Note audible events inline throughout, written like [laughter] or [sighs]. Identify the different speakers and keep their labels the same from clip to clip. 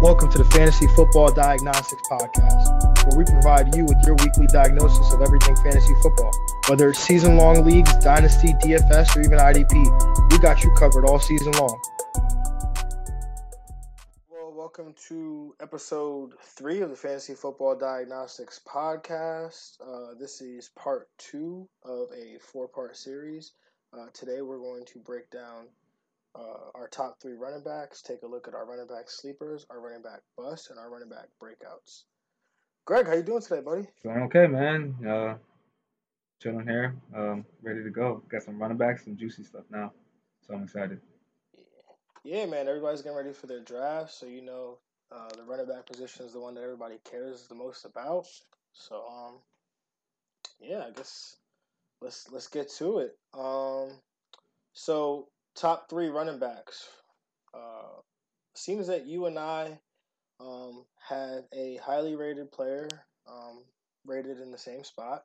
Speaker 1: Welcome to the Fantasy Football Diagnostics Podcast, where we provide you with your weekly diagnosis of everything fantasy football. Whether it's season long leagues, dynasty, DFS, or even IDP, we got you covered all season long. Well, welcome to episode three of the Fantasy Football Diagnostics Podcast. Uh, this is part two of a four part series. Uh, today, we're going to break down uh, our top three running backs, take a look at our running back sleepers, our running back bust, and our running back breakouts. Greg, how you doing today, buddy?
Speaker 2: Doing okay, man. Uh, chilling here, um, ready to go. Got some running backs, some juicy stuff now, so I'm excited.
Speaker 1: Yeah, man. Everybody's getting ready for their draft, so you know uh, the running back position is the one that everybody cares the most about. So, um, yeah, I guess let's let's get to it. Um, so top three running backs. Uh, seems that you and I um, have a highly rated player um, rated in the same spot,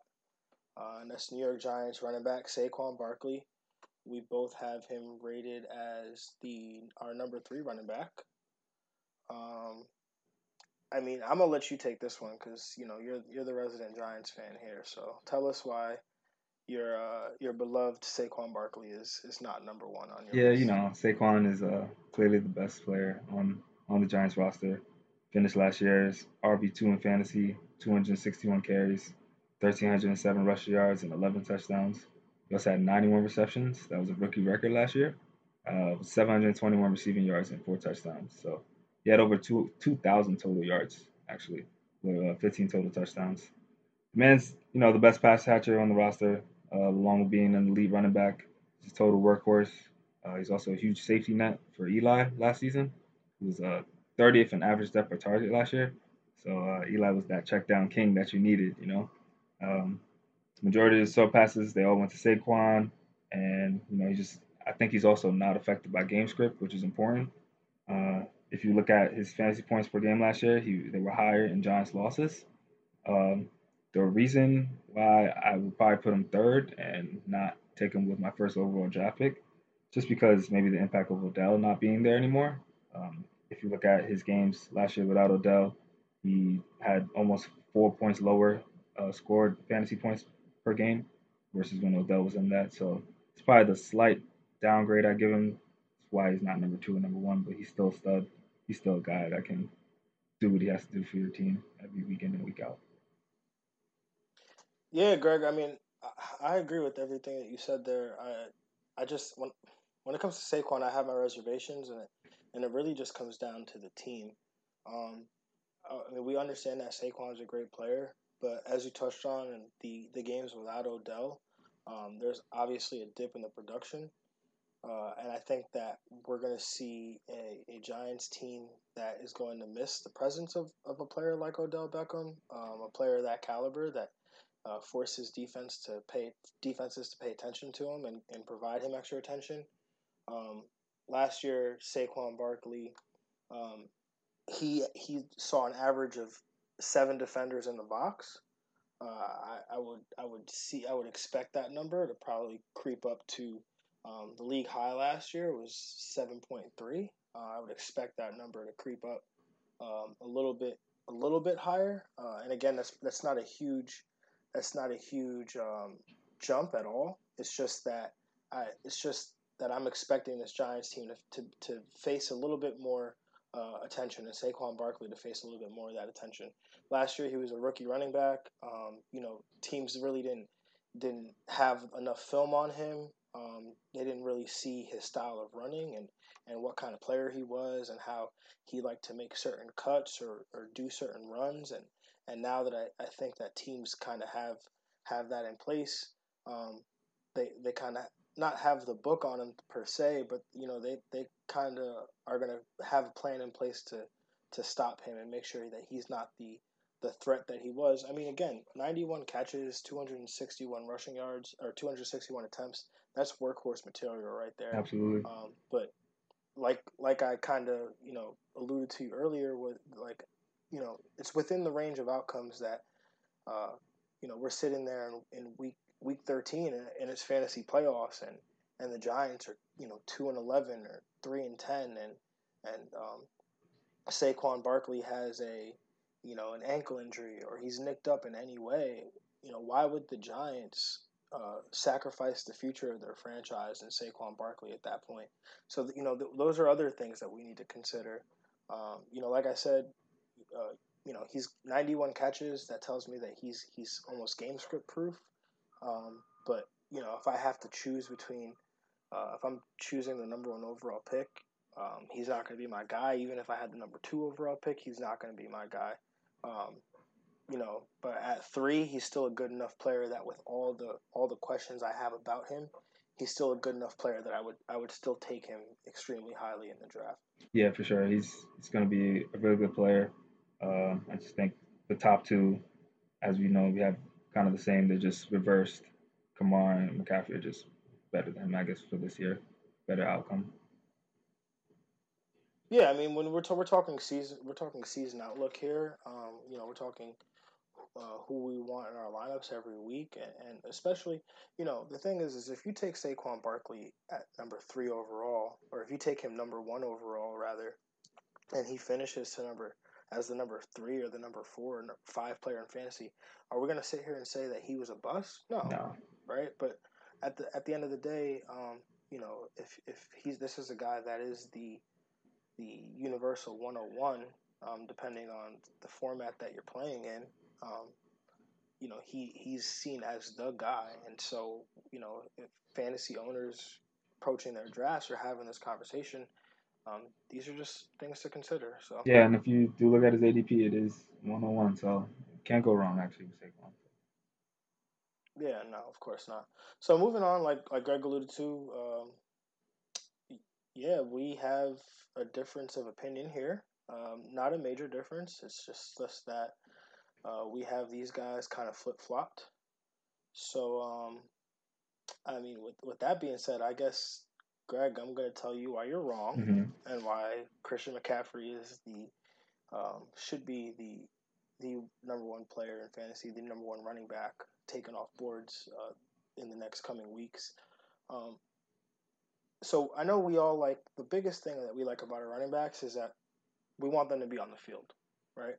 Speaker 1: uh, and that's New York Giants running back Saquon Barkley. We both have him rated as the our number three running back. Um, I mean, I'm gonna let you take this one because you know you're you're the resident Giants fan here. So tell us why your uh, your beloved Saquon Barkley is is not number one on your
Speaker 2: Yeah,
Speaker 1: list.
Speaker 2: you know, Saquon is uh, clearly the best player on on the Giants roster. Finished last year as RB two in fantasy, 261 carries, 1,307 rushing yards, and 11 touchdowns. He also had 91 receptions. That was a rookie record last year. Uh, 721 receiving yards and four touchdowns. So he had over two 2,000 total yards actually, with uh, 15 total touchdowns. The man's you know the best pass catcher on the roster along with being an elite running back. He's a total workhorse. Uh, he's also a huge safety net for Eli last season. He was uh, 30th in average depth per target last year. So uh, Eli was that check down king that you needed, you know. Um, majority of the sub passes, they all went to Saquon. And, you know, he just, I think he's also not affected by game script, which is important. Uh, if you look at his fantasy points per game last year, he, they were higher in Giants losses. Um, the reason why I would probably put him third and not take him with my first overall draft pick, just because maybe the impact of Odell not being there anymore. Um, if you look at his games last year without Odell, he had almost four points lower uh, scored fantasy points per game versus when Odell was in that. So it's probably the slight downgrade I give him. That's why he's not number two and number one, but he's still a stud. He's still a guy that can do what he has to do for your team every week in and week out.
Speaker 1: Yeah, Greg. I mean, I, I agree with everything that you said there. I I just when when it comes to Saquon, I have my reservations, and it, and it really just comes down to the team. Um, I mean, we understand that Saquon is a great player, but as you touched on, in the the games without Odell, um, there's obviously a dip in the production. Uh, and I think that we're going to see a, a Giants team that is going to miss the presence of, of a player like Odell Beckham, um, a player of that caliber that uh, forces defense to pay defenses to pay attention to him and, and provide him extra attention. Um, last year, Saquon Barkley, um, he he saw an average of seven defenders in the box. Uh, I, I would I would see I would expect that number to probably creep up to um, the league high last year was seven point three. Uh, I would expect that number to creep up um, a little bit a little bit higher. Uh, and again, that's that's not a huge that's not a huge um, jump at all. It's just that I, it's just that I'm expecting this Giants team to, to, to face a little bit more uh, attention and Saquon Barkley to face a little bit more of that attention. Last year he was a rookie running back. Um, you know, teams really didn't didn't have enough film on him. Um, they didn't really see his style of running and, and what kind of player he was and how he liked to make certain cuts or, or do certain runs and and now that I, I think that teams kind of have have that in place, um, they they kind of not have the book on him per se, but you know they, they kind of are gonna have a plan in place to to stop him and make sure that he's not the the threat that he was. I mean, again, 91 catches, 261 rushing yards, or 261 attempts. That's workhorse material right there.
Speaker 2: Absolutely.
Speaker 1: Um, but like like I kind of you know alluded to earlier with like you know, it's within the range of outcomes that, uh, you know, we're sitting there in, in week week 13 in, in its fantasy playoffs, and and the Giants are you know two and 11 or three and 10, and and um, Saquon Barkley has a you know an ankle injury or he's nicked up in any way, you know why would the Giants uh, sacrifice the future of their franchise and Saquon Barkley at that point? So you know th- those are other things that we need to consider. Um, you know, like I said, uh, you know he's 91 catches. That tells me that he's he's almost game script proof. Um, but you know, if I have to choose between, uh, if I'm choosing the number one overall pick, um, he's not going to be my guy. Even if I had the number two overall pick, he's not going to be my guy. Um, you know, but at three, he's still a good enough player that with all the all the questions I have about him, he's still a good enough player that I would I would still take him extremely highly in the draft.
Speaker 2: Yeah, for sure. He's he's going to be a really good player. Uh, I just think the top two, as we know, we have kind of the same. They're just reversed. Kamara and McCaffrey are just better than him, I guess, for this year. Better outcome.
Speaker 1: Yeah, I mean, when we're we're talking season, we're talking season outlook here. Um, you know, we're talking uh, who we want in our lineups every week, and, and, especially, you know, the thing is, is if you take Saquon Barkley at number three overall, or if you take him number one overall rather, and he finishes to number as the number three or the number four or five player in fantasy, are we going to sit here and say that he was a bust? No,
Speaker 2: no.
Speaker 1: right? But at the at the end of the day, um, you know, if if he's this is a guy that is the the universal 101, um, depending on the format that you're playing in. Um, you know, he, he's seen as the guy. And so, you know, if fantasy owners approaching their drafts are having this conversation, um, these are just things to consider. So
Speaker 2: yeah, and if you do look at his ADP, it is 101, so can't go wrong actually with Saquon.
Speaker 1: Yeah, no, of course not. So moving on, like like Greg alluded to, um, yeah, we have a difference of opinion here. Um, not a major difference. It's just just that uh, we have these guys kind of flip flopped. So, um, I mean, with with that being said, I guess Greg, I'm going to tell you why you're wrong
Speaker 2: mm-hmm.
Speaker 1: and why Christian McCaffrey is the um, should be the the number one player in fantasy, the number one running back taken off boards uh, in the next coming weeks. Um, so I know we all like the biggest thing that we like about our running backs is that we want them to be on the field, right?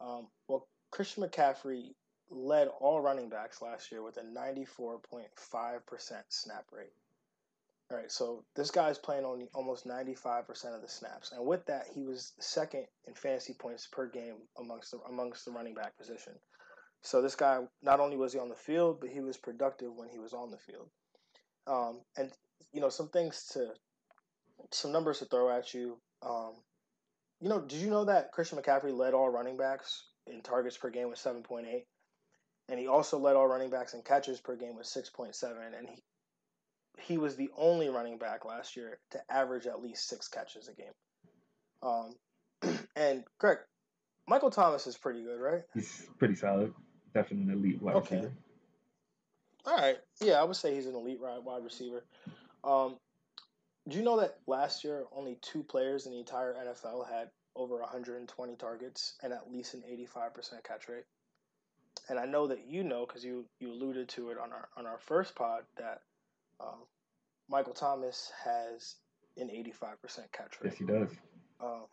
Speaker 1: Um, well, Christian McCaffrey led all running backs last year with a 94.5% snap rate. All right, so this guy's playing on almost 95% of the snaps, and with that, he was second in fantasy points per game amongst the, amongst the running back position. So this guy not only was he on the field, but he was productive when he was on the field. Um, and you know, some things to, some numbers to throw at you. Um, you know, did you know that Christian McCaffrey led all running backs in targets per game with 7.8? And he also led all running backs in catches per game with 6.7. And he, he was the only running back last year to average at least six catches a game. Um, [clears throat] and Greg, Michael Thomas is pretty good, right?
Speaker 2: He's pretty solid. Definitely an elite wide okay. receiver.
Speaker 1: All right. Yeah, I would say he's an elite wide receiver. Um, do you know that last year only two players in the entire NFL had over 120 targets and at least an 85% catch rate? And I know that you know because you, you alluded to it on our on our first pod that um, Michael Thomas has an 85% catch rate.
Speaker 2: Yes, he does.
Speaker 1: Um,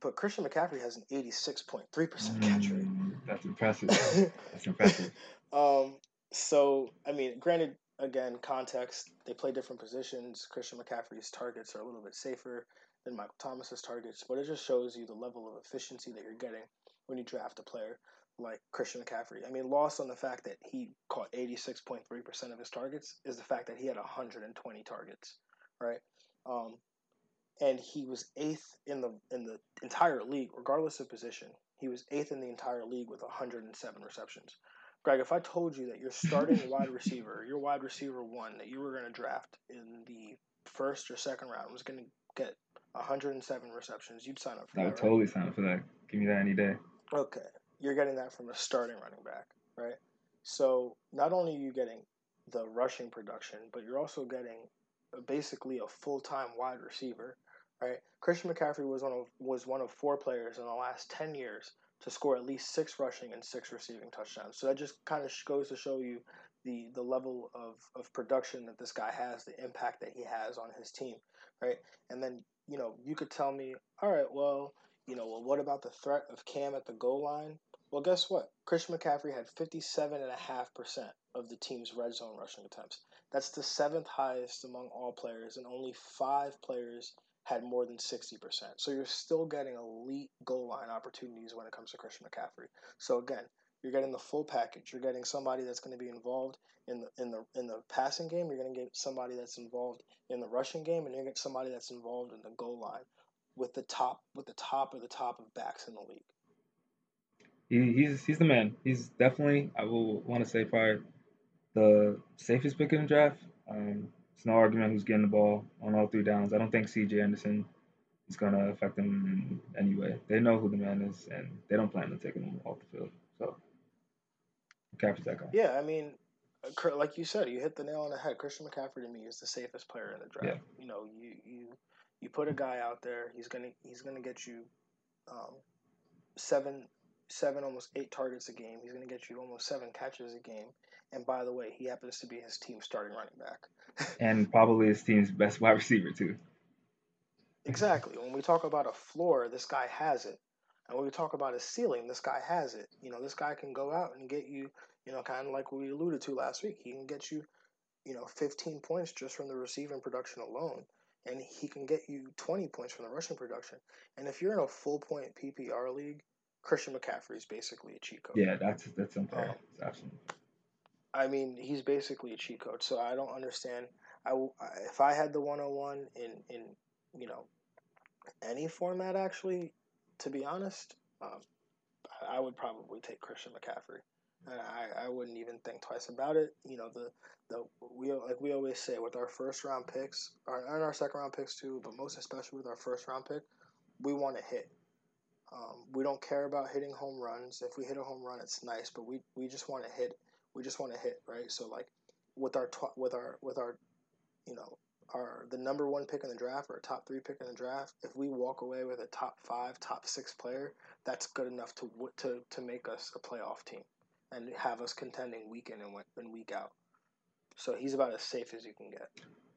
Speaker 1: but Christian McCaffrey has an 86.3% mm, catch rate.
Speaker 2: That's impressive. [laughs] that's impressive.
Speaker 1: Um, so, I mean, granted, again, context, they play different positions. Christian McCaffrey's targets are a little bit safer than Michael Thomas's targets, but it just shows you the level of efficiency that you're getting when you draft a player like Christian McCaffrey. I mean, lost on the fact that he caught 86.3% of his targets is the fact that he had 120 targets, right? Um, and he was eighth in the in the entire league, regardless of position. He was eighth in the entire league with 107 receptions. Greg, if I told you that your starting [laughs] wide receiver, your wide receiver one that you were going to draft in the first or second round was going to get 107 receptions, you'd sign up for
Speaker 2: I
Speaker 1: that. I
Speaker 2: would right? totally sign up for that. Give me that any day.
Speaker 1: Okay. You're getting that from a starting running back, right? So not only are you getting the rushing production, but you're also getting basically a full time wide receiver, right? Christian McCaffrey was one of was one of four players in the last ten years to score at least six rushing and six receiving touchdowns. So that just kind of goes to show you the the level of, of production that this guy has, the impact that he has on his team, right? And then you know, you could tell me, all right, well, you know, well, what about the threat of Cam at the goal line? Well, guess what? Christian McCaffrey had 57.5% of the team's red zone rushing attempts. That's the seventh highest among all players, and only five players had more than 60%. So you're still getting elite goal line opportunities when it comes to Christian McCaffrey. So again, you're getting the full package. You're getting somebody that's going to be involved in the in the in the passing game. You're going to get somebody that's involved in the rushing game, and you're going to get somebody that's involved in the goal line with the top with the top of the top of backs in the league.
Speaker 2: He, he's he's the man. He's definitely I will want to say probably the safest pick in the draft. Um, it's no argument who's getting the ball on all three downs. I don't think C.J. Anderson is going to affect them anyway. They know who the man is, and they don't plan on taking him off the field. So McCaffrey's that guy.
Speaker 1: Yeah, I mean, like you said, you hit the nail on the head. Christian McCaffrey to me is the safest player in the draft. Yeah. You know, you you you put a guy out there, he's gonna he's gonna get you um, seven seven almost eight targets a game. He's gonna get you almost seven catches a game. And by the way, he happens to be his team's starting running back. [laughs]
Speaker 2: and probably his team's best wide receiver too.
Speaker 1: Exactly. When we talk about a floor, this guy has it. And when we talk about a ceiling, this guy has it. You know, this guy can go out and get you, you know, kind of like we alluded to last week. He can get you, you know, 15 points just from the receiving production alone. And he can get you 20 points from the rushing production. And if you're in a full point PPR league, Christian McCaffrey is basically a cheat code.
Speaker 2: Yeah, that's that's unfair. Um, absolutely.
Speaker 1: I mean, he's basically a cheat code. So I don't understand. I if I had the 101 in in you know any format actually, to be honest, um, I would probably take Christian McCaffrey. And I, I wouldn't even think twice about it. You know, the the we like we always say with our first round picks, or and our second round picks too, but most especially with our first round pick, we want to hit. Um, we don't care about hitting home runs. If we hit a home run, it's nice, but we, we just want to hit. We just want to hit, right? So like with our tw- with our with our you know our the number one pick in the draft or a top three pick in the draft, if we walk away with a top five, top six player, that's good enough to to to make us a playoff team and have us contending week in and week out. So he's about as safe as you can get.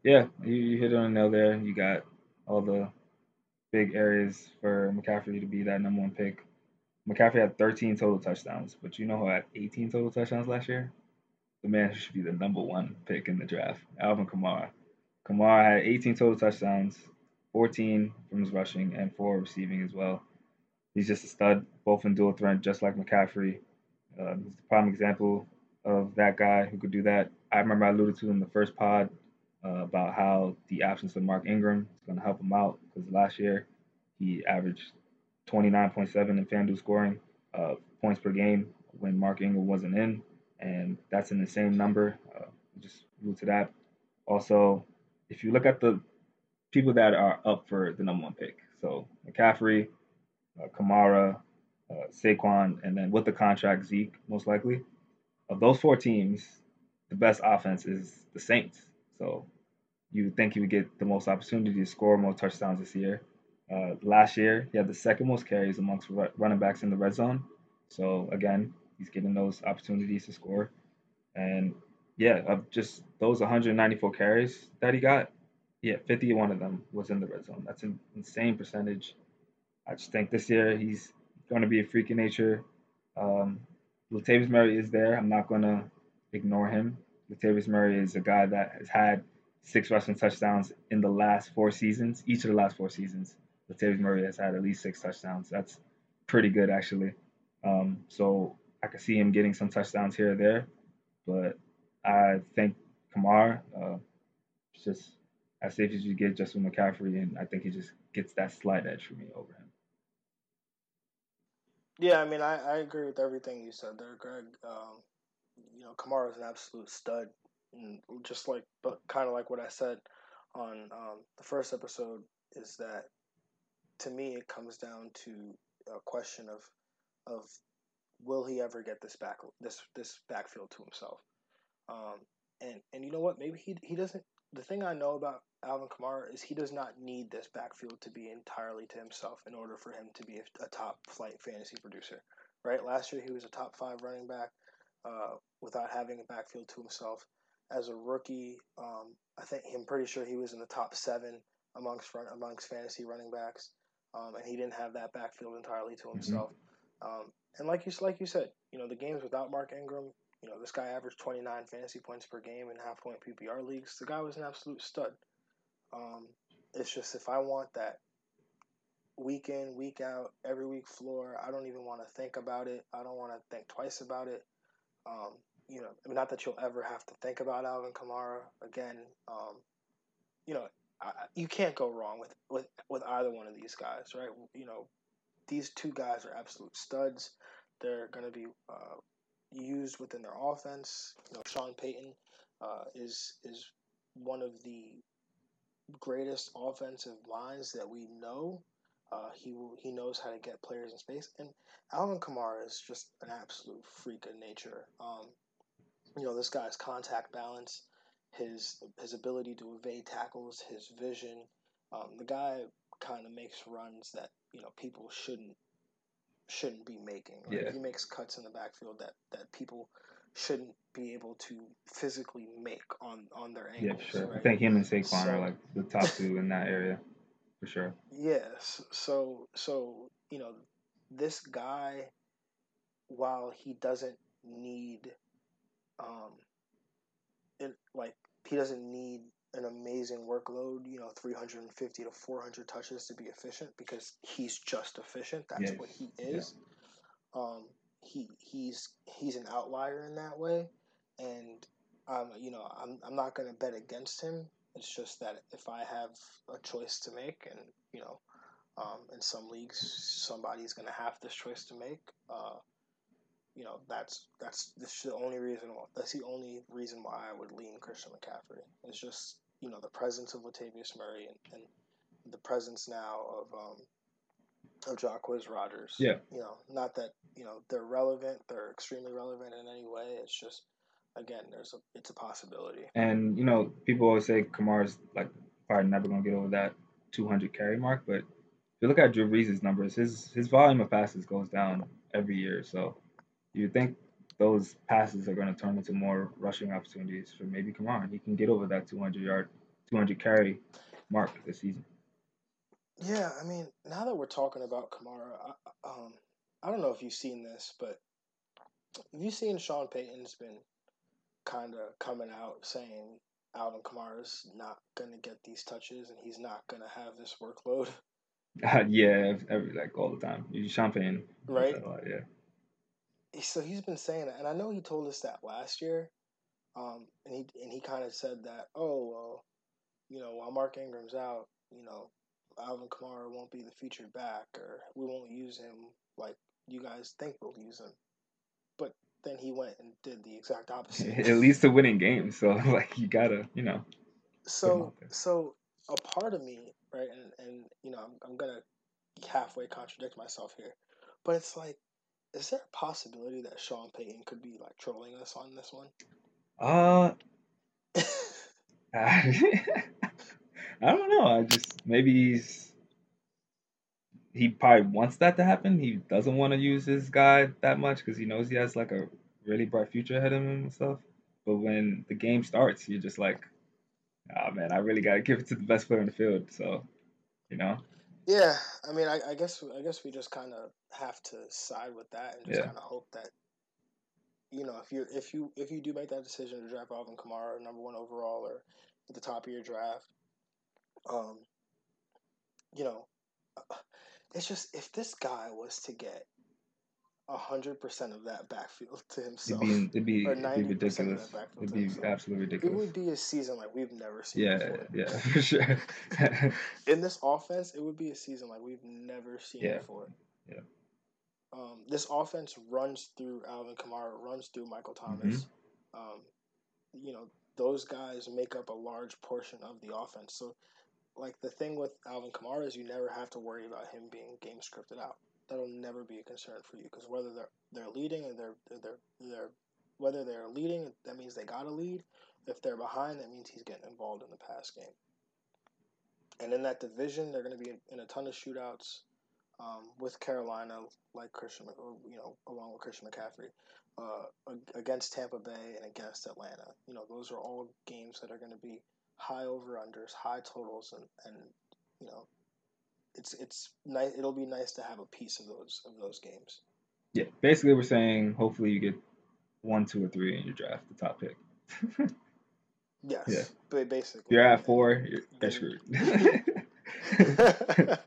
Speaker 2: Yeah, you, hit on a nail there. You got all the big areas for McCaffrey to be that number one pick. McCaffrey had 13 total touchdowns, but you know who had 18 total touchdowns last year? The man should be the number one pick in the draft, Alvin Kamara. Kamara had 18 total touchdowns, 14 from his rushing, and four receiving as well. He's just a stud, both in dual threat, just like McCaffrey. Uh, he's the prime example of that guy who could do that. I remember I alluded to in the first pod uh, about how the absence of Mark Ingram is going to help him out because last year he averaged 29.7 in FanDuel scoring uh, points per game when Mark Ingram wasn't in, and that's an insane number. Uh, just move to that. Also, if you look at the people that are up for the number one pick, so McCaffrey, uh, Kamara, uh, Saquon, and then with the contract Zeke, most likely. Of those four teams, the best offense is the Saints. So you think he would get the most opportunity to score more touchdowns this year. Uh, last year, he had the second most carries amongst running backs in the red zone. So again, he's getting those opportunities to score. And yeah, of just those 194 carries that he got, yeah, 51 of them was in the red zone. That's an insane percentage. I just think this year he's going to be a freak in nature. Um, Latavius Murray is there. I'm not going to ignore him. Latavius Murray is a guy that has had six rushing touchdowns in the last four seasons. Each of the last four seasons, Latavius Murray has had at least six touchdowns. That's pretty good, actually. Um, so I could see him getting some touchdowns here or there, but I think Kamara uh, just as safe as you get just with McCaffrey, and I think he just gets that slight edge for me over him.
Speaker 1: Yeah, I mean, I, I agree with everything you said there, Greg. Um, you know, Kamara is an absolute stud. And just like, but kind of like what I said on um, the first episode, is that to me it comes down to a question of of will he ever get this back this this backfield to himself? Um, and and you know what? Maybe he he doesn't. The thing I know about Alvin Kamara is he does not need this backfield to be entirely to himself in order for him to be a, a top flight fantasy producer. Right? Last year he was a top five running back uh, without having a backfield to himself. As a rookie, um, I think I'm pretty sure he was in the top seven amongst run, amongst fantasy running backs, um, and he didn't have that backfield entirely to himself. Mm-hmm. Um, and like you like you said, you know the games without Mark Ingram, you know this guy averaged 29 fantasy points per game in half point PPR leagues. The guy was an absolute stud. Um, it's just if I want that week in, week out, every week floor, I don't even want to think about it. I don't want to think twice about it. Um, you know, I mean, not that you'll ever have to think about Alvin Kamara again. Um, you know, I, you can't go wrong with, with with either one of these guys, right? You know, these two guys are absolute studs. They're going to be uh, used within their offense. You know, Sean Payton uh, is is one of the greatest offensive minds that we know. Uh, he he knows how to get players in space, and Alvin Kamara is just an absolute freak of nature. Um, you know, this guy's contact balance, his his ability to evade tackles, his vision. Um, the guy kind of makes runs that you know people shouldn't shouldn't be making. Yeah. He makes cuts in the backfield that that people shouldn't be able to physically make on on their ankles.
Speaker 2: Yeah, sure.
Speaker 1: Right?
Speaker 2: I think him and Saquon so, are like the top two in that area, for sure.
Speaker 1: Yes. So so you know, this guy, while he doesn't need, um, it like he doesn't need an amazing workload, you know, 350 to 400 touches to be efficient because he's just efficient. That's yes. what he is. Yeah. Um, he he's he's an outlier in that way, and um, you know I'm I'm not going to bet against him. It's just that if I have a choice to make, and you know, um, in some leagues somebody's going to have this choice to make. Uh, you know that's that's that's the only reason. Why, That's the only reason why I would lean Christian McCaffrey. It's just you know the presence of Latavius Murray and, and the presence now of um, of Jacquizz Rodgers.
Speaker 2: Yeah.
Speaker 1: You know, not that you know they're relevant, they're extremely relevant in any way. It's just again, there's a it's a possibility.
Speaker 2: And you know, people always say Kamara's like probably never gonna get over that 200 carry mark, but if you look at Drew Brees' numbers, his his volume of passes goes down every year. So you think those passes are going to turn into more rushing opportunities for maybe Kamara. He can get over that 200 yard, 200 carry mark this season.
Speaker 1: Yeah, I mean, now that we're talking about Kamara, I, um, I don't know if you've seen this, but have you seen Sean Payton's been kind of coming out saying Alvin Kamara's not going to get these touches and he's not going to have this workload?
Speaker 2: Uh, [laughs] [laughs] yeah, every, like all the time. Sean Payton,
Speaker 1: right?
Speaker 2: Lot, yeah.
Speaker 1: So he's been saying that, and I know he told us that last year, um, and he and he kind of said that, oh well, you know, while Mark Ingram's out, you know, Alvin Kamara won't be the featured back, or we won't use him like you guys think we'll use him. Then he went and did the exact opposite. [laughs]
Speaker 2: It leads to winning games, so [laughs] like you gotta, you know.
Speaker 1: So so a part of me, right, and and you know, I'm, I'm gonna halfway contradict myself here, but it's like, is there a possibility that Sean Payton could be like trolling us on this one?
Speaker 2: Uh. [laughs] I don't know. I just maybe he's he probably wants that to happen. He doesn't want to use his guy that much because he knows he has like a really bright future ahead of him and stuff. But when the game starts, you're just like, oh man, I really gotta give it to the best player in the field. So, you know.
Speaker 1: Yeah, I mean, I, I guess I guess we just kind of have to side with that and just yeah. kind of hope that you know if you if you if you do make that decision to draft Alvin Kamara number one overall or at the top of your draft, um, you know, it's just if this guy was to get hundred percent of that backfield to himself,
Speaker 2: it'd be, it'd be, [laughs] percent of that it'd be absolutely ridiculous.
Speaker 1: It would be a season like we've never seen.
Speaker 2: Yeah,
Speaker 1: before.
Speaker 2: yeah, [laughs] for sure. [laughs]
Speaker 1: In this offense, it would be a season like we've never seen
Speaker 2: yeah.
Speaker 1: before.
Speaker 2: Yeah.
Speaker 1: Um, this offense runs through Alvin Kamara, runs through Michael Thomas. Mm-hmm. Um, you know, those guys make up a large portion of the offense. So like the thing with Alvin Kamara is you never have to worry about him being game scripted out. That'll never be a concern for you because whether they're they're leading and they're they're they're whether they're leading, that means they got to lead. If they're behind, that means he's getting involved in the pass game. And in that division, they're going to be in a ton of shootouts um, with Carolina, like Christian, you know, along with Christian McCaffrey, uh, against Tampa Bay and against Atlanta. You know, those are all games that are going to be high over unders, high totals, and and you know, it's it's nice. It'll be nice to have a piece of those of those games.
Speaker 2: Yeah, basically, we're saying hopefully you get one, two, or three in your draft, the top pick. [laughs]
Speaker 1: yes. Yeah. But basically,
Speaker 2: you're at four, you're, you're screwed. [laughs] [laughs]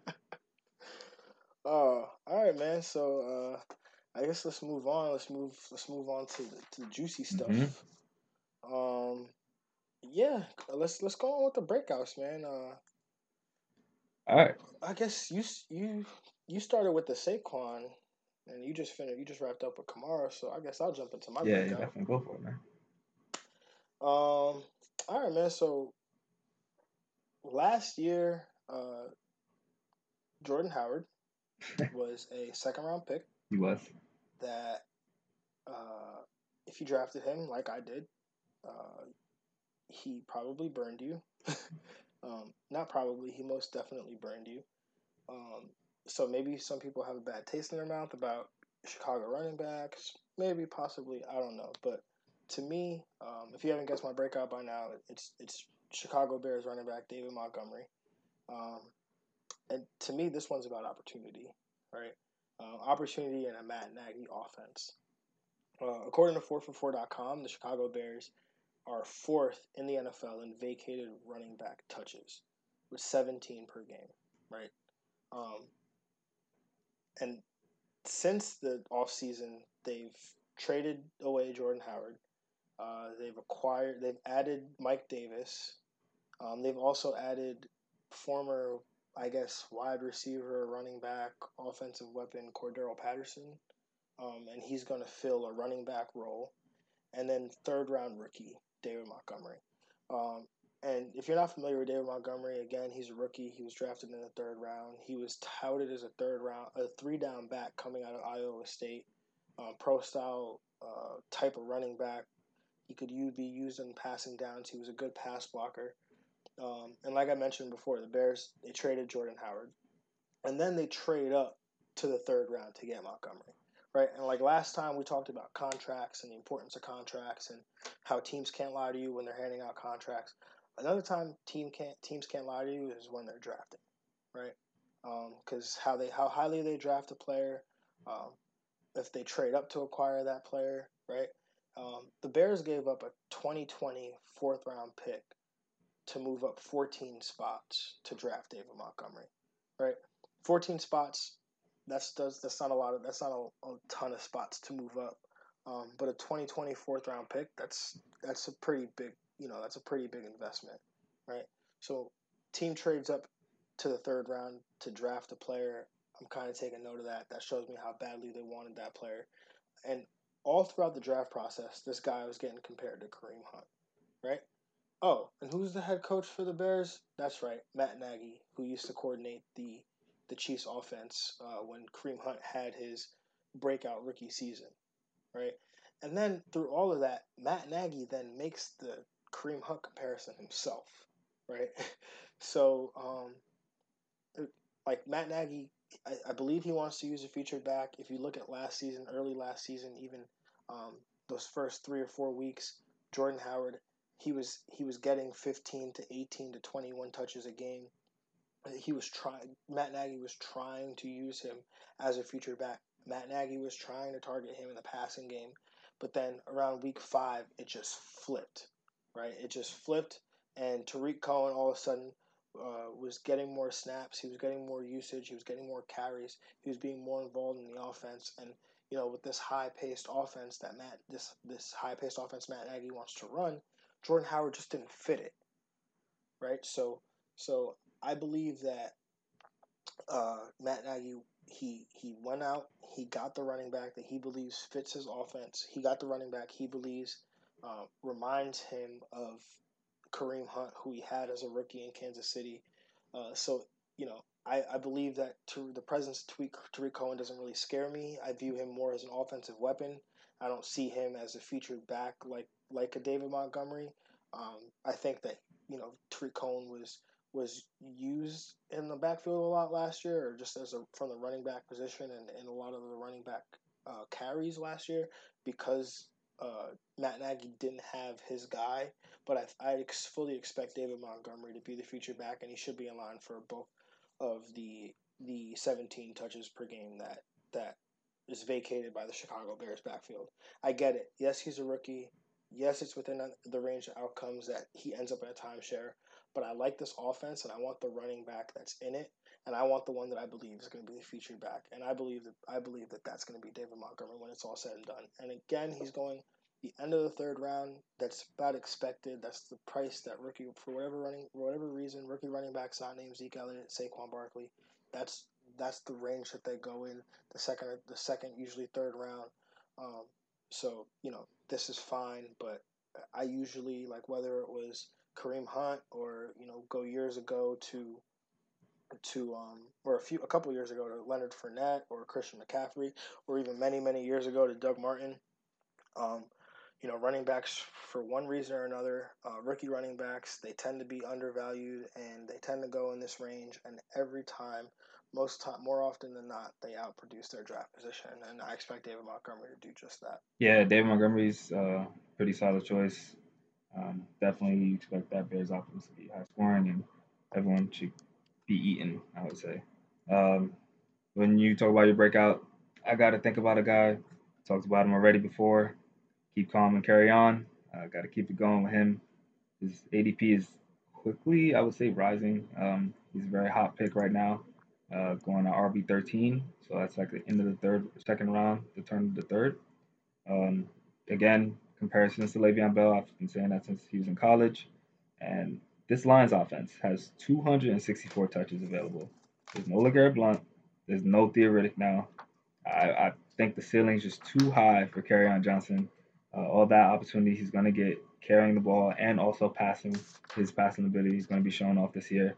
Speaker 1: uh, all right, man. So uh, I guess let's move on. Let's move. Let's move on to the, to the juicy stuff. Mm-hmm. Um, yeah, let's let's go on with the breakouts, man. Uh,
Speaker 2: all right.
Speaker 1: I guess you you you started with the Saquon, and you just finished. You just wrapped up with Kamara, so I guess I'll jump into my
Speaker 2: yeah. Breakout. Yeah, definitely go for it, man.
Speaker 1: Um. All right, man. So last year, uh, Jordan Howard [laughs] was a second round pick.
Speaker 2: He was.
Speaker 1: That uh, if you drafted him like I did, uh, he probably burned you. [laughs] um, not probably, he most definitely burned you. Um, so maybe some people have a bad taste in their mouth about Chicago running backs. Maybe, possibly, I don't know. But to me, um, if you haven't guessed my breakout by now, it's it's Chicago Bears running back David Montgomery. Um, and to me, this one's about opportunity, right? Uh, opportunity in a Matt Nagy offense. Uh, according to 4for4.com, the Chicago Bears are fourth in the NFL in vacated running back touches with 17 per game, right? Um, and since the offseason, they've traded away Jordan Howard. Uh, they've acquired, they've added Mike Davis. Um, they've also added former, I guess, wide receiver, running back, offensive weapon Cordarrelle Patterson. Um, and he's going to fill a running back role. And then third round rookie David Montgomery. Um, and if you're not familiar with David Montgomery, again, he's a rookie. He was drafted in the third round. He was touted as a third round, a three down back coming out of Iowa State, um, pro style uh, type of running back. He could be used in passing downs. He was a good pass blocker. Um, and like I mentioned before, the Bears they traded Jordan Howard, and then they trade up to the third round to get Montgomery right? And like last time, we talked about contracts and the importance of contracts and how teams can't lie to you when they're handing out contracts. Another time, team can't teams can't lie to you is when they're drafting, right? Because um, how they how highly they draft a player, um, if they trade up to acquire that player, right? Um, the Bears gave up a 2020 fourth round pick to move up 14 spots to draft David Montgomery, right? 14 spots that's does that's not a lot of that's not a, a ton of spots to move up. Um, but a 2020 fourth round pick, that's that's a pretty big you know that's a pretty big investment, right? So team trades up to the third round to draft a player. I'm kind of taking note of that. That shows me how badly they wanted that player. And all throughout the draft process, this guy was getting compared to Kareem Hunt, right? Oh, and who's the head coach for the Bears? That's right, Matt Nagy, who used to coordinate the the Chiefs offense uh, when Kareem Hunt had his breakout rookie season, right? And then through all of that, Matt Nagy then makes the Kareem Hunt comparison himself, right? [laughs] so, um, like Matt Nagy, I, I, believe he wants to use a featured back. If you look at last season, early last season, even um, those first three or four weeks, Jordan Howard, he was he was getting 15 to 18 to 21 touches a game he was trying. Matt Nagy was trying to use him as a future back. Matt Nagy was trying to target him in the passing game, but then around week five, it just flipped. Right, it just flipped, and Tarik Cohen all of a sudden uh, was getting more snaps. He was getting more usage. He was getting more carries. He was being more involved in the offense. And you know, with this high-paced offense that Matt this this high-paced offense Matt Nagy wants to run, Jordan Howard just didn't fit it. Right. So so I believe that uh, Matt Nagy he he went out, he got the running back that he believes fits his offense. He got the running back he believes uh, reminds him of Kareem Hunt, who he had as a rookie in Kansas City. Uh, so you know, I, I believe that to the presence of Tarik Cohen doesn't really scare me. I view him more as an offensive weapon. I don't see him as a featured back like like a David Montgomery. Um, I think that you know Tarik Cohen was was used in the backfield a lot last year, or just as a from the running back position and, and a lot of the running back uh, carries last year because uh, Matt Nagy didn't have his guy, but I, I fully expect David Montgomery to be the future back, and he should be in line for both of the the 17 touches per game that that is vacated by the Chicago Bears backfield. I get it. Yes, he's a rookie. Yes, it's within the range of outcomes that he ends up in a timeshare. But I like this offense, and I want the running back that's in it, and I want the one that I believe is going to be the featured back. And I believe that I believe that that's going to be David Montgomery when it's all said and done. And again, he's going the end of the third round. That's about expected. That's the price that rookie for whatever running for whatever reason rookie running backs not named Zeke Elliott, Saquon Barkley. That's that's the range that they go in the second the second usually third round. Um, so you know this is fine, but I usually like whether it was Kareem Hunt or you know go years ago to to um or a few a couple years ago to Leonard Fournette or Christian McCaffrey or even many many years ago to Doug Martin. Um, you know, running backs for one reason or another, uh, rookie running backs, they tend to be undervalued and they tend to go in this range. And every time, most time, more often than not, they outproduce their draft position. And I expect David Montgomery to do just that.
Speaker 2: Yeah, David Montgomery's uh, pretty solid choice. Um, definitely expect that Bears offense to be high scoring and everyone should be eaten, I would say. Um, when you talk about your breakout, I got to think about a guy. Talked about him already before keep calm and carry on. I uh, Got to keep it going with him. His ADP is quickly, I would say, rising. Um, he's a very hot pick right now, uh, going to RB 13. So that's like the end of the third, second round, the turn of the third. Um, again, comparisons to Le'Veon Bell, I've been saying that since he was in college. And this Lions offense has 264 touches available. There's no LeGarrette Blunt. There's no Theo Riddick now. I, I think the ceiling's just too high for Kerryon Johnson uh, all that opportunity he's going to get carrying the ball and also passing his passing ability. He's going to be showing off this year.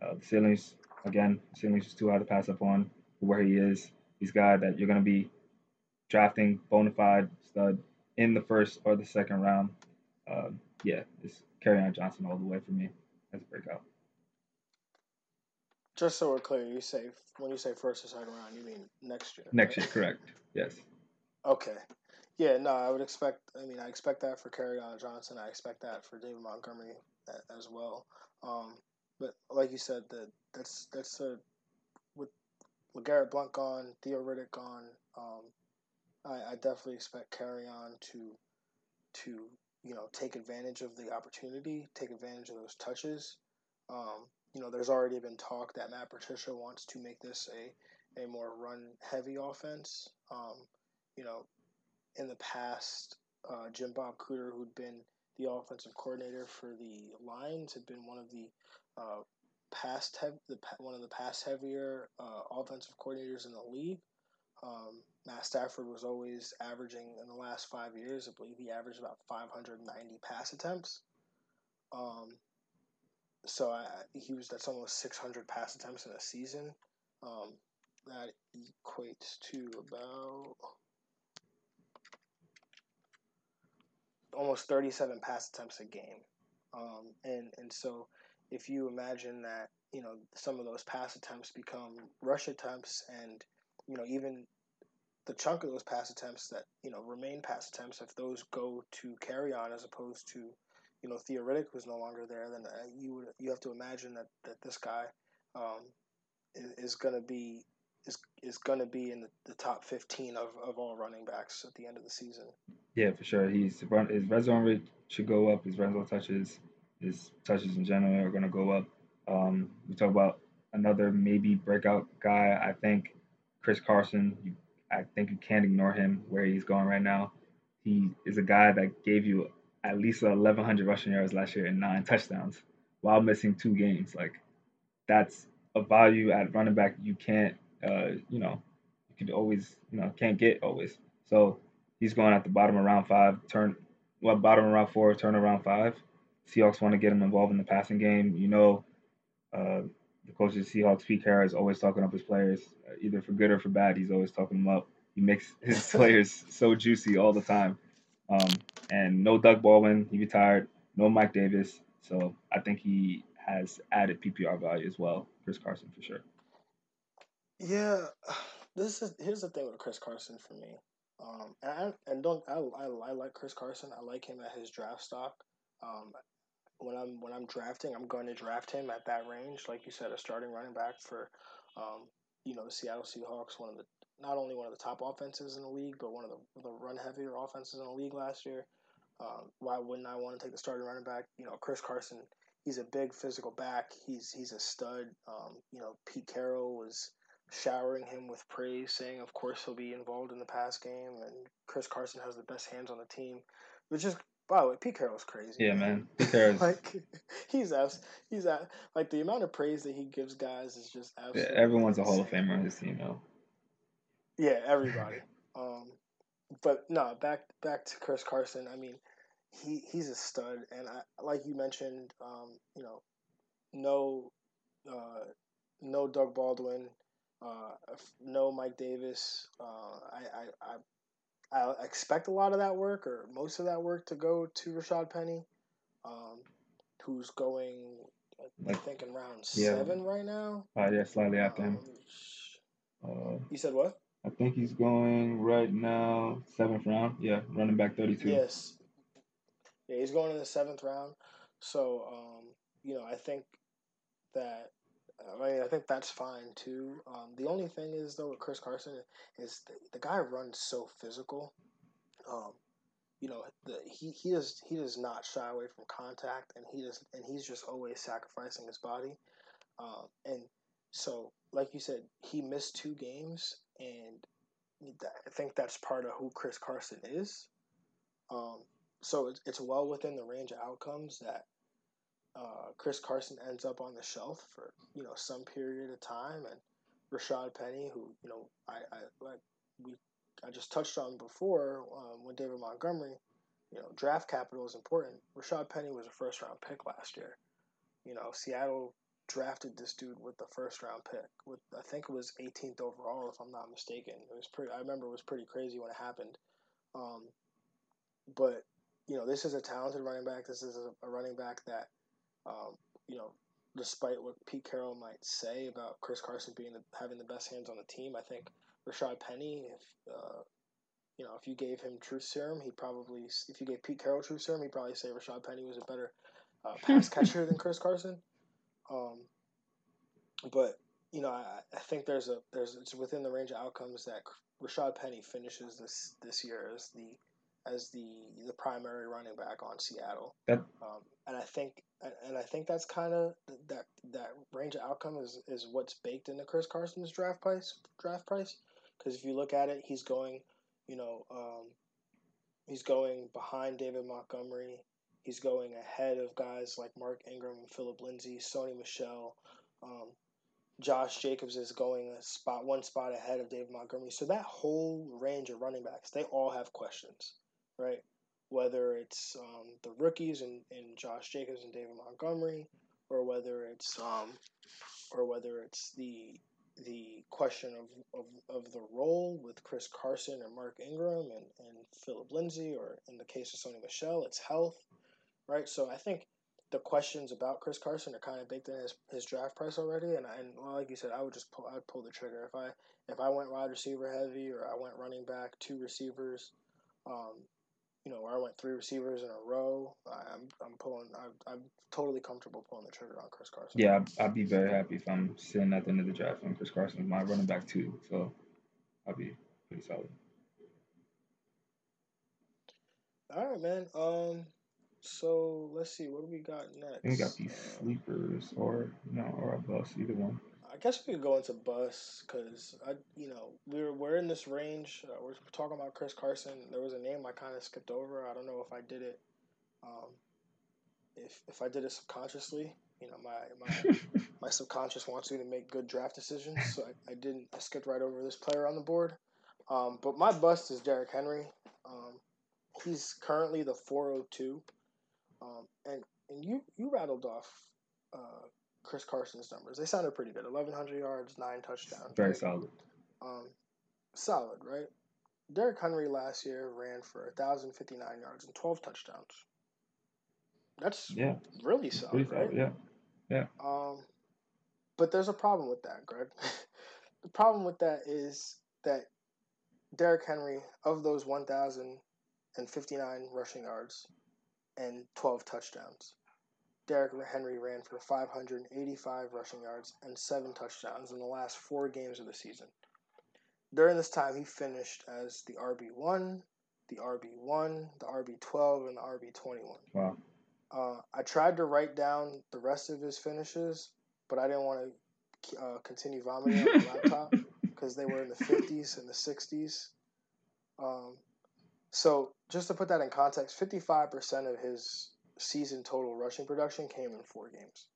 Speaker 2: Uh, the ceilings, again, the ceilings just too high to pass up on where he is. He's a guy that you're going to be drafting bona fide stud in the first or the second round. Uh, yeah, it's Kerryon Johnson all the way for me as a breakout.
Speaker 1: Just so we're clear, you say when you say first or second round, you mean next year?
Speaker 2: Next right? year, correct? Yes.
Speaker 1: Okay. Yeah, no, I would expect. I mean, I expect that for Kerryon Johnson. I expect that for David Montgomery as well. Um, but like you said, that that's that's a with Garrett Blunt gone, Theo Riddick gone. Um, I, I definitely expect Kerryon to to you know take advantage of the opportunity, take advantage of those touches. Um, you know, there's already been talk that Matt Patricia wants to make this a a more run heavy offense. Um, you know, in the past, uh, Jim Bob Cooter, who'd been the offensive coordinator for the Lions, had been one of the uh, past the one of the pass heavier uh, offensive coordinators in the league. Um, Matt Stafford was always averaging in the last five years. I believe he averaged about 590 pass attempts. Um, so I, he was that's almost 600 pass attempts in a season. Um, that equates to about almost 37 pass attempts a game. Um, and, and so if you imagine that, you know, some of those pass attempts become rush attempts and, you know, even the chunk of those pass attempts that, you know, remain pass attempts, if those go to Kerryon as opposed to, you know, Theo Riddick who's no longer there, then uh, you would, you have to imagine that, that this guy um, is, is going to be is is going to be in the, the, top 15 of, of all running backs at the end of the season.
Speaker 2: Yeah, for sure. He's run his red zone rate should go up. His red zone touches, his touches in general are going to go up. Um, we talk about another maybe breakout guy. I think Chris Carson. You, I think you can't ignore him where he's going right now. He is a guy that gave you at least 1,100 rushing yards last year and nine touchdowns while missing two games. Like that's a value at running back you can't uh, you know, you could always, you know, can't get always. So he's going at the bottom of round five, turn, well, bottom of round four, turn around five. Seahawks want to get him involved in the passing game. You know, uh, the coach of the Seahawks, Pete Carroll, is always talking up his players, uh, either for good or for bad. He's always talking them up. He makes [laughs] his [laughs] players so juicy all the time. Um, and no Doug Baldwin, he retired. No Mike Davis. So I think he has added PPR value as well. Chris Carson for sure.
Speaker 1: Yeah, [sighs] this is here's the thing with Chris Carson for me. Um, and I, and don't I, I, I like Chris Carson. I like him at his draft stock. Um, when I'm when I'm drafting, I'm going to draft him at that range, like you said, a starting running back for, um, you know, the Seattle Seahawks, one of the not only one of the top offenses in the league, but one of the the run heavier offenses in the league last year. Um, why wouldn't I want to take the starting running back? You know, Chris Carson. He's a big physical back. He's he's a stud. Um, you know, Pete Carroll was showering him with praise, saying, "Of course he'll be involved in the pass game." And Chris Carson has the best hands on the team, which is by the way, Pete Carroll's crazy.
Speaker 2: Yeah, man. [laughs] Pete Carroll's
Speaker 1: like he's abs- he's at like the amount of praise that he gives guys is just absolutely.
Speaker 2: Yeah, everyone's insane. a Hall of Famer on his team now.
Speaker 1: Yeah, everybody. [laughs] um, but no, back back to Chris Carson. I mean, he he's a stud, and I like you mentioned. Um, you know, no, uh, no Doug Baldwin, uh, no Mike Davis. Uh, I, I I expect a lot of that work or most of that work to go to Rashad Penny, um, who's going, I think, in round yeah. seven right now.
Speaker 2: Uh, yeah, slightly after him.
Speaker 1: Um, uh, you said what?
Speaker 2: I think he's going right now, seventh round. Yeah, running back 32.
Speaker 1: Yes. Yeah, he's going in the seventh round. So, um, you know, I think that I mean, I think that's fine too. Um, the only thing is though with Chris Carson is the, the guy runs so physical. Um, you know, the, he he does he does not shy away from contact, and he does and he's just always sacrificing his body. Um, and so, like you said, he missed two games, and I think that's part of who Chris Carson is. Um, so it's, it's well within the range of outcomes that uh, Chris Carson ends up on the shelf for you know some period of time, and Rashad Penny, who you know I, I like we I just touched on before um, when David Montgomery, you know draft capital is important. Rashad Penny was a first round pick last year. You know Seattle drafted this dude with the first round pick with I think it was 18th overall if I'm not mistaken. It was pretty. I remember it was pretty crazy when it happened. Um, but you know this is a talented running back. This is a, a running back that um, you know, despite what Pete Carroll might say about Chris Carson being the, having the best hands on the team, I think Rashad Penny, if uh, you know, if you gave him truth serum, he probably, if you gave Pete Carroll truth serum, he'd probably say Rashad Penny was a better uh, [laughs] pass catcher than Chris Carson. Um, but you know, I, I, think there's a there's it's within the range of outcomes that Rashad Penny finishes this this year as the as the the primary running back on Seattle.
Speaker 2: That,
Speaker 1: um, and I think and I think that's kind of that that range of outcome is is what's baked into Chris Carson's draft price draft price because if you look at it, he's going, you know, um, he's going behind David Montgomery. He's going ahead of guys like Mark Ingram and Philip Lindsay, Sony Michel. Um, Josh Jacobs is going a spot one spot ahead of David Montgomery. So that whole range of running backs, they all have questions right? Whether it's um, the rookies and, and Josh Jacobs and David Montgomery, or whether it's um, or whether it's the the question of, of, of the role with Chris Carson and Mark Ingram and, and Philip Lindsay, or in the case of Sony Michel, it's health, right? So I think the questions about Chris Carson are kind of baked in his, his draft price already, and and like you said, I would just pull I'd pull the trigger if I if I went wide receiver heavy or I went running back, two receivers, um, you know, where I went three receivers in a row, I'm I'm pulling. I'm, I'm totally comfortable pulling the trigger on Chris Carson.
Speaker 2: Yeah, I'd, I'd be very happy if I'm sitting at the end of the draft and Chris Carson my running back too. So I'd be pretty solid.
Speaker 1: All right, man. Um, so let's see, what do we got next?
Speaker 2: we got these sleepers, or no, or a bus, either one.
Speaker 1: I guess we could go into bus because I, you know, we're we're in this range. Uh, we're talking about Chris Carson. There was a name I kind of skipped over. I don't know if I did it, um, if if I did it subconsciously. You know, my my [laughs] my subconscious wants me to make good draft decisions, so I, I didn't. I skipped right over this player on the board. Um, but my bust is Derrick Henry. Um, he's currently the 402, um, and and you you rattled off. Uh, Chris Carson's numbers. They sounded pretty good. 1,100 yards, nine touchdowns.
Speaker 2: Very right? solid.
Speaker 1: Um, solid, right? Derrick Henry last year ran for 1,059 yards and 12 touchdowns. That's yeah. really solid, right?
Speaker 2: yeah. Yeah.
Speaker 1: Um, but there's a problem with that, Greg. [laughs] the problem with that is that Derrick Henry, of those 1,059 rushing yards and 12 touchdowns, Derrick Henry ran for 585 rushing yards and seven touchdowns in the last four games of the season. During this time, he finished as the RB1, the RB1, the RB12, and the RB21.
Speaker 2: Wow.
Speaker 1: Uh, I tried to write down the rest of his finishes, but I didn't want to uh, continue vomiting on the [laughs] laptop because they were in the 50s and the 60s. Um, so, just to put that in context, 55% of his season total rushing production came in four games,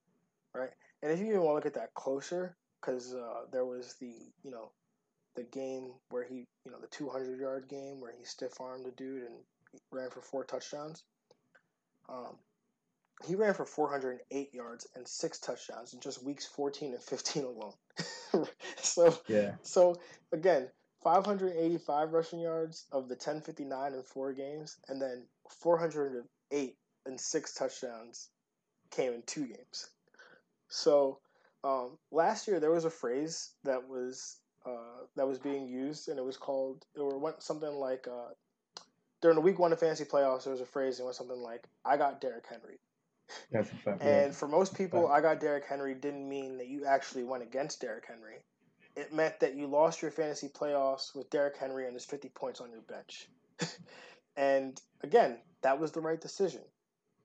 Speaker 1: right? And if you even want to look at that closer, because uh, there was the you know the game where he you know the 200 yard game where he stiff armed a dude and ran for four touchdowns. Um, he ran for 408 yards and six touchdowns in just weeks 14 and 15 alone. [laughs] so
Speaker 2: yeah.
Speaker 1: So again, 585 rushing yards of the 1059 in four games, and then 408 and six touchdowns came in two games. So um, last year there was a phrase that was uh, that was being used, and it was called or went something like uh, during the week one of fantasy playoffs. There was a phrase and went something like "I got Derrick Henry."
Speaker 2: That's fact.
Speaker 1: And yeah. for most people, I got Derrick Henry didn't mean that you actually went against Derrick Henry. It meant that you lost your fantasy playoffs with Derrick Henry and his 50 points on your bench. [laughs] and again, that was the right decision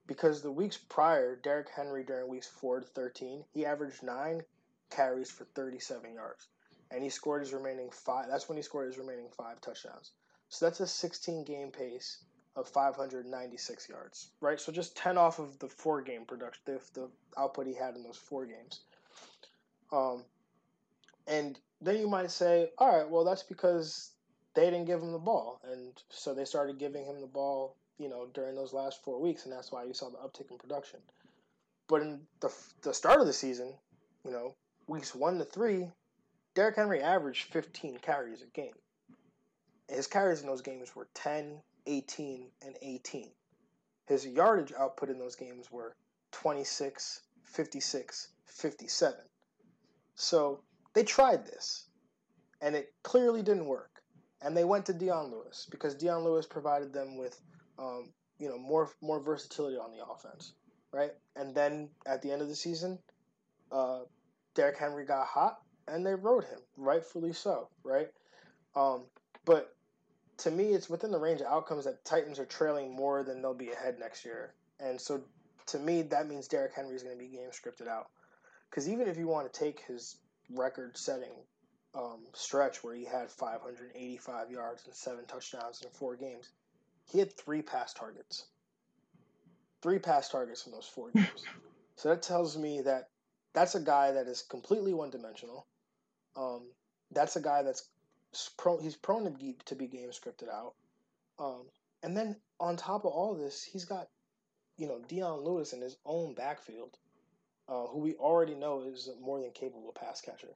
Speaker 1: because the weeks prior, Derrick Henry during weeks 4 to 13, he averaged 9 carries for 37 yards. And he scored his remaining 5 that's when he scored his remaining 5 touchdowns. So that's a 16 game pace of 596 yards, right? So just 10 off of the 4 game production, the, the output he had in those 4 games. Um and then you might say, all right, well that's because they didn't give him the ball and so they started giving him the ball you know, during those last four weeks, and that's why you saw the uptick in production. But in the the start of the season, you know, weeks one to three, Derrick Henry averaged 15 carries a game. His carries in those games were 10, 18, and 18. His yardage output in those games were 26, 56, 57. So they tried this, and it clearly didn't work. And they went to Dion Lewis because Dion Lewis provided them with um, you know, more more versatility on the offense, right? And then at the end of the season, uh, Derrick Henry got hot, and they rode him, rightfully so, right? Um, but to me, it's within the range of outcomes that Titans are trailing more than they'll be ahead next year, and so to me, that means Derrick Henry is going to be game scripted out. Because even if you want to take his record-setting um, stretch where he had 585 yards and seven touchdowns in four games, he had three pass targets. Three pass targets in those four games. [laughs] so that tells me that that's a guy that is completely one dimensional. Um, that's a guy that's prone, he's prone to be, to be game scripted out. Um, and then on top of all this, he's got, you know, Dion Lewis in his own backfield, uh, who we already know is a more than capable pass catcher.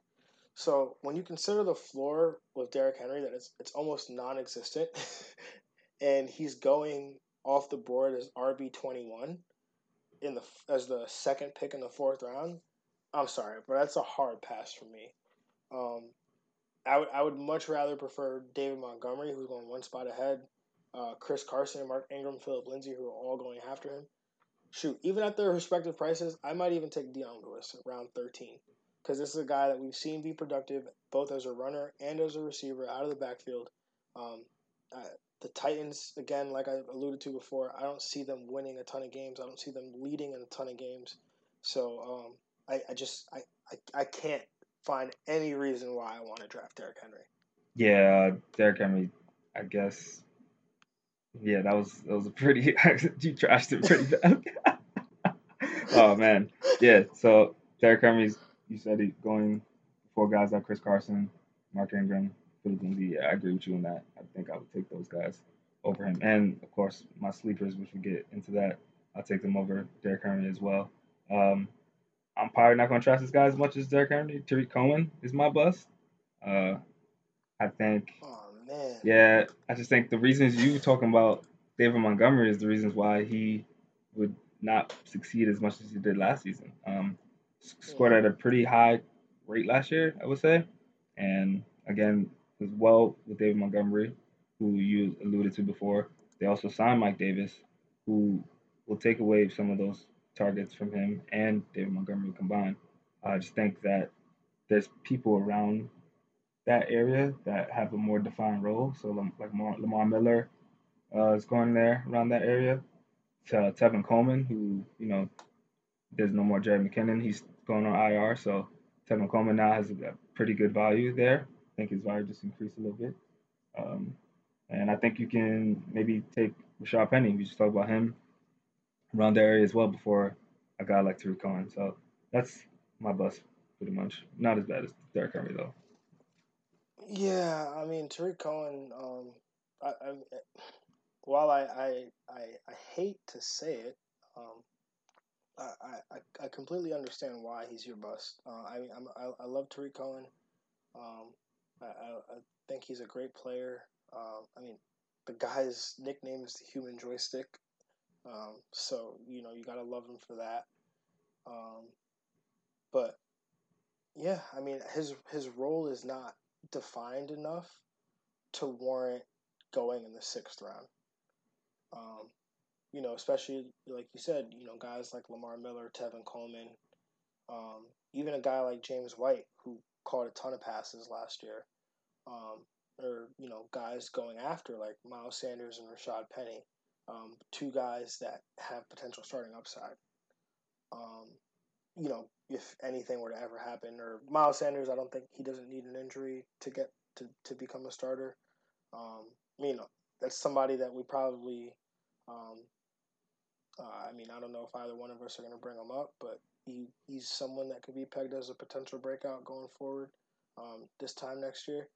Speaker 1: So when you consider the floor with Derrick Henry, that it's it's almost non-existent, [laughs] and he's going off the board as RB twenty one in the as the second pick in the fourth round. I'm sorry, but that's a hard pass for me. Um, I would I would much rather prefer David Montgomery, who's going one spot ahead, uh, Chris Carson, Mark Ingram, Philip Lindsay, who are all going after him. Shoot, even at their respective prices, I might even take Dion Lewis round 13 because this is a guy that we've seen be productive both as a runner and as a receiver out of the backfield. Um, I, the Titans, again, like I alluded to before, I don't see them winning a ton of games. I don't see them leading in a ton of games. So um, I, I just I, I, I can't find any reason why I want to draft Derrick Henry.
Speaker 2: Yeah, Derrick Henry, I guess. Yeah, that was that was a pretty [laughs] you trashed it pretty bad. [laughs] oh man, yeah. So Derrick Henry's you said he's going four guys like Chris Carson, Mark Ingram, Philip yeah, I agree with you on that. I think I would take those guys over him. And of course, my sleepers, which we get into that, I'll take them over Derrick Henry as well. Um, I'm probably not going to trust this guy as much as Derrick Henry. Tarik Cohen is my bust. Uh, I think.
Speaker 1: Oh man.
Speaker 2: Yeah, I just think the reasons you were talking about David Montgomery is the reasons why he would not succeed as much as he did last season. Um, scored at a pretty high rate last year, I would say, and again, as well with David Montgomery, who you alluded to before. They also signed Mike Davis, who will take away some of those targets from him and David Montgomery combined. I just think that there's people around that area that have a more defined role. So like Lamar Miller uh, is going there around that area. To Tevin Coleman, who you know, there's no more Jerick McKinnon. He's going on IR, so Tevin Coleman now has a pretty good value there. Think his value just increased a little bit. Um, and I think you can maybe take Rashad Penny. We just talked about him around that area as well before a guy like Tarik Cohen. So that's my bust pretty much. Not as bad as Derrick Henry though.
Speaker 1: Yeah, I mean Tarik Cohen. Um, I, I, while I, I, I I hate to say it, um, I, I I completely understand why he's your bust. Uh, I mean, I'm, I I love Tarik Cohen. Um, I, I, I think he's a great player. Um, I mean, the guy's nickname is the Human Joystick. Um, so you know you gotta love him for that. Um, but yeah, I mean his his role is not defined enough to warrant going in the sixth round. Um, you know, especially like you said, you know, guys like Lamar Miller, Tevin Coleman, um, even a guy like James White caught a ton of passes last year, um, or you know, guys going after like Miles Sanders and Rashad Penny, um, two guys that have potential starting upside. Um, you know, if anything were to ever happen, or Miles Sanders, I don't think he doesn't need an injury to get to, to become a starter. Um, you know, that's somebody that we probably, um, uh, I mean, I don't know if either one of us are going to bring him up, but he, he's someone that could be pegged as a potential breakout going forward um, this time next year.